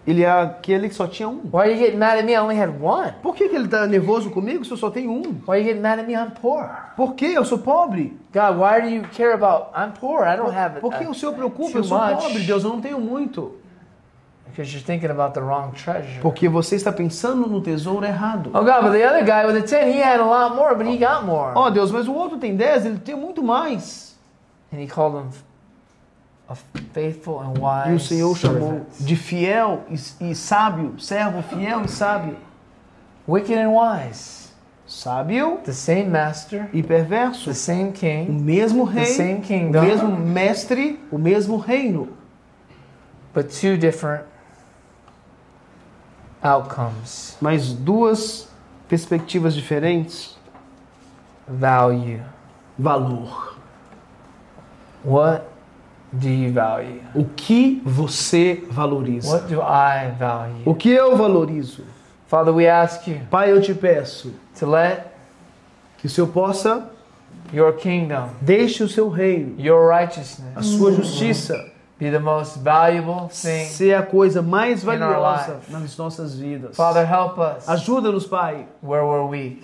Speaker 1: Ele é aquele que só tinha um.
Speaker 2: Why are you getting mad at me? I only had one.
Speaker 1: Por que, que ele está nervoso comigo se eu só tenho um?
Speaker 2: Why are you getting mad at me? I'm poor.
Speaker 1: Por que? Eu sou pobre.
Speaker 2: God, why do you care about? I'm poor. I don't have.
Speaker 1: Por que o Senhor preocupa? Eu sou
Speaker 2: much.
Speaker 1: pobre, Deus, eu não tenho muito.
Speaker 2: Because you're thinking about the wrong treasure.
Speaker 1: Porque você está pensando no tesouro errado.
Speaker 2: Oh God, but the other guy with the 10, he had a lot more, but he got more.
Speaker 1: Ó Deus, mas o outro tem 10, ele tem muito mais.
Speaker 2: And he called him a faithful and wise
Speaker 1: E o Senhor chamou de fiel e, e sábio, servo fiel e sábio.
Speaker 2: Wicked and wise.
Speaker 1: Sábio
Speaker 2: The same master,
Speaker 1: e perverso.
Speaker 2: the same
Speaker 1: O
Speaker 2: king,
Speaker 1: mesmo
Speaker 2: the
Speaker 1: rei,
Speaker 2: same
Speaker 1: o
Speaker 2: kingdom,
Speaker 1: mesmo mestre, o mesmo reino.
Speaker 2: but two different outcomes.
Speaker 1: Mas duas perspectivas diferentes.
Speaker 2: Value.
Speaker 1: Valor.
Speaker 2: What do you value?
Speaker 1: O que você valoriza?
Speaker 2: What do I value?
Speaker 1: O que eu valorizo?
Speaker 2: Father, we ask you
Speaker 1: Pai, eu te peço
Speaker 2: to let
Speaker 1: que o Senhor possa
Speaker 2: your kingdom,
Speaker 1: deixe o seu reino,
Speaker 2: your
Speaker 1: a
Speaker 2: righteousness,
Speaker 1: sua justiça
Speaker 2: be the most valuable thing.
Speaker 1: ser a coisa mais valiosa nas nossas vidas.
Speaker 2: Father, help us
Speaker 1: Ajuda-nos, Pai,
Speaker 2: where we're weak.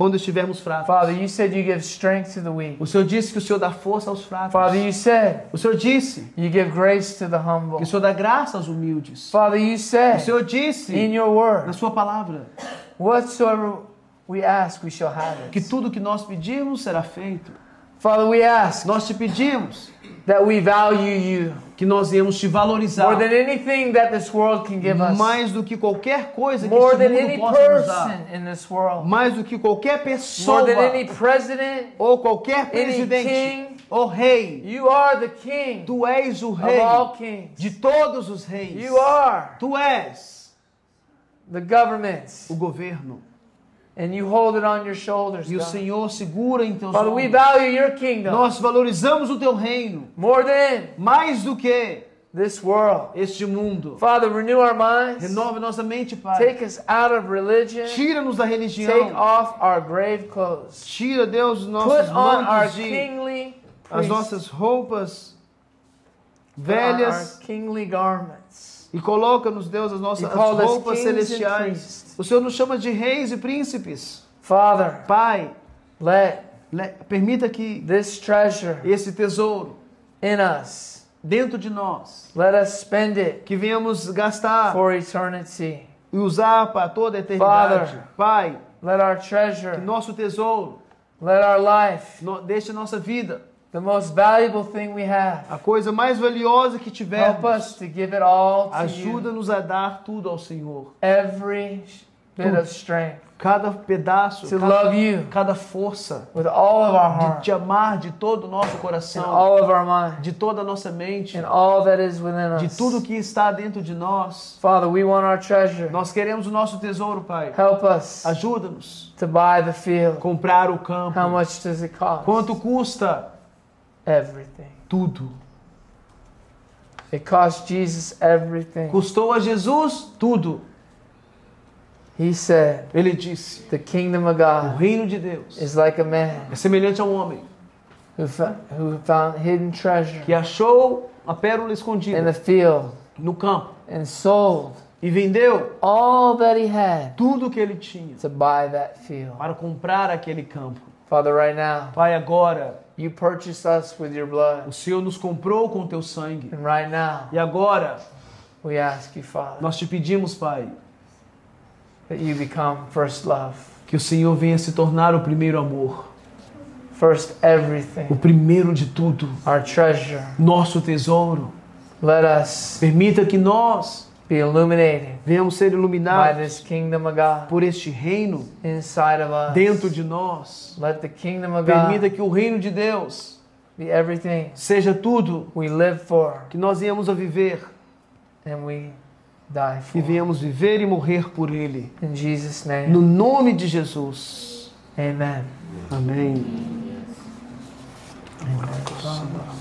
Speaker 1: Quando estivermos fracos.
Speaker 2: Father, you said you give strength to the weak.
Speaker 1: O Senhor disse que o Senhor dá força aos fracos.
Speaker 2: Father, you said
Speaker 1: O Senhor disse
Speaker 2: you give grace to the humble.
Speaker 1: que o Senhor dá graça aos humildes.
Speaker 2: Father, you
Speaker 1: O
Speaker 2: said
Speaker 1: Senhor
Speaker 2: in
Speaker 1: disse
Speaker 2: your
Speaker 1: na
Speaker 2: word,
Speaker 1: sua palavra
Speaker 2: whatsoever we ask, we shall have
Speaker 1: que
Speaker 2: it.
Speaker 1: tudo que nós pedirmos será feito.
Speaker 2: Father, we ask
Speaker 1: Nós te pedimos
Speaker 2: that we value you
Speaker 1: que nós iremos te valorizar
Speaker 2: more than anything that this world can give us,
Speaker 1: mais do que qualquer coisa que
Speaker 2: more
Speaker 1: este mundo possa nos dar.
Speaker 2: in this world,
Speaker 1: Mais do que qualquer
Speaker 2: more
Speaker 1: pessoa
Speaker 2: than any president.
Speaker 1: ou qualquer presidente
Speaker 2: king.
Speaker 1: ou rei.
Speaker 2: You are the King
Speaker 1: Tu és o
Speaker 2: of
Speaker 1: rei
Speaker 2: all kings.
Speaker 1: de todos os reis.
Speaker 2: You are
Speaker 1: Tu és
Speaker 2: the governments,
Speaker 1: o governo.
Speaker 2: And you hold it on your shoulders.
Speaker 1: E o. Senhor segura em teus
Speaker 2: Father, we
Speaker 1: ombros.
Speaker 2: value your kingdom
Speaker 1: Nós valorizamos o teu reino
Speaker 2: more than
Speaker 1: mais do que
Speaker 2: this world.
Speaker 1: este mundo.
Speaker 2: Father, renew our minds.
Speaker 1: Renove nossa mente, Pai.
Speaker 2: Take us out of religion.
Speaker 1: Tira-nos da
Speaker 2: Take
Speaker 1: religião.
Speaker 2: off our grave clothes.
Speaker 1: Tira, Deus, os
Speaker 2: Put
Speaker 1: nossos
Speaker 2: on our
Speaker 1: de
Speaker 2: kingly
Speaker 1: as nossas roupas
Speaker 2: put on our
Speaker 1: velhas
Speaker 2: kingly garments.
Speaker 1: E coloca-nos, Deus, as nossas roupas celestiais. O Senhor nos chama de reis e príncipes.
Speaker 2: Father,
Speaker 1: Pai,
Speaker 2: let
Speaker 1: le- permita que
Speaker 2: this treasure
Speaker 1: esse tesouro
Speaker 2: in us,
Speaker 1: dentro de nós,
Speaker 2: let us spend it
Speaker 1: que venhamos gastar
Speaker 2: for eternity.
Speaker 1: e usar para toda a eternidade.
Speaker 2: Father.
Speaker 1: Pai,
Speaker 2: Let our
Speaker 1: que
Speaker 2: treasure,
Speaker 1: nosso tesouro,
Speaker 2: let our life,
Speaker 1: no, deixe nossa vida,
Speaker 2: the most valuable thing we have,
Speaker 1: a coisa mais valiosa que
Speaker 2: help
Speaker 1: tivermos.
Speaker 2: us to give it all to.
Speaker 1: Ajuda-nos a dar tudo ao Senhor.
Speaker 2: Every bit of strength
Speaker 1: Cada pedaço,
Speaker 2: to
Speaker 1: cada,
Speaker 2: love you
Speaker 1: cada força
Speaker 2: with all of our
Speaker 1: de
Speaker 2: heart
Speaker 1: te amar de todo o nosso
Speaker 2: and
Speaker 1: coração,
Speaker 2: all of our mind
Speaker 1: de toda a nossa mente,
Speaker 2: and all that is within
Speaker 1: de
Speaker 2: us.
Speaker 1: tudo que está dentro de nós.
Speaker 2: Father, we want our treasure.
Speaker 1: Nós queremos o nosso tesouro, Pai.
Speaker 2: Help us
Speaker 1: Ajuda-nos
Speaker 2: to buy the field.
Speaker 1: comprar o campo.
Speaker 2: How much does it cost?
Speaker 1: Quanto custa?
Speaker 2: Everything.
Speaker 1: Tudo.
Speaker 2: It cost Jesus everything.
Speaker 1: Custou a Jesus tudo.
Speaker 2: He said,
Speaker 1: Ele disse:
Speaker 2: The kingdom of
Speaker 1: O
Speaker 2: God
Speaker 1: reino de Deus
Speaker 2: is like a man
Speaker 1: é semelhante a um homem
Speaker 2: who, who found hidden treasure
Speaker 1: que achou a pérola
Speaker 2: in
Speaker 1: escondida
Speaker 2: the field
Speaker 1: no campo
Speaker 2: and sold
Speaker 1: e vendeu
Speaker 2: all that he had
Speaker 1: tudo que ele tinha
Speaker 2: to buy that field.
Speaker 1: para comprar aquele campo.
Speaker 2: Father, right now,
Speaker 1: Pai, agora
Speaker 2: you purchased us with your blood.
Speaker 1: o Senhor nos comprou com teu sangue.
Speaker 2: And right now,
Speaker 1: E agora
Speaker 2: we ask you, Father,
Speaker 1: nós te pedimos, Pai,
Speaker 2: that you become first love,
Speaker 1: que o Senhor venha se tornar o primeiro amor,
Speaker 2: first
Speaker 1: o
Speaker 2: everything,
Speaker 1: primeiro de tudo,
Speaker 2: our treasure.
Speaker 1: nosso tesouro.
Speaker 2: Let us
Speaker 1: Permita que nós
Speaker 2: Be illuminated.
Speaker 1: Venhamos ser iluminados by
Speaker 2: this kingdom of God.
Speaker 1: por este reino
Speaker 2: inside of us.
Speaker 1: dentro de nós.
Speaker 2: Let the kingdom of
Speaker 1: Permita
Speaker 2: God
Speaker 1: que o reino de Deus
Speaker 2: be everything
Speaker 1: seja tudo
Speaker 2: we live for.
Speaker 1: que nós viemos a viver
Speaker 2: and we die for.
Speaker 1: e viemos viver e morrer por Ele.
Speaker 2: In Jesus name.
Speaker 1: No nome de Jesus.
Speaker 2: Amen. Amém. Amém.
Speaker 1: Amém.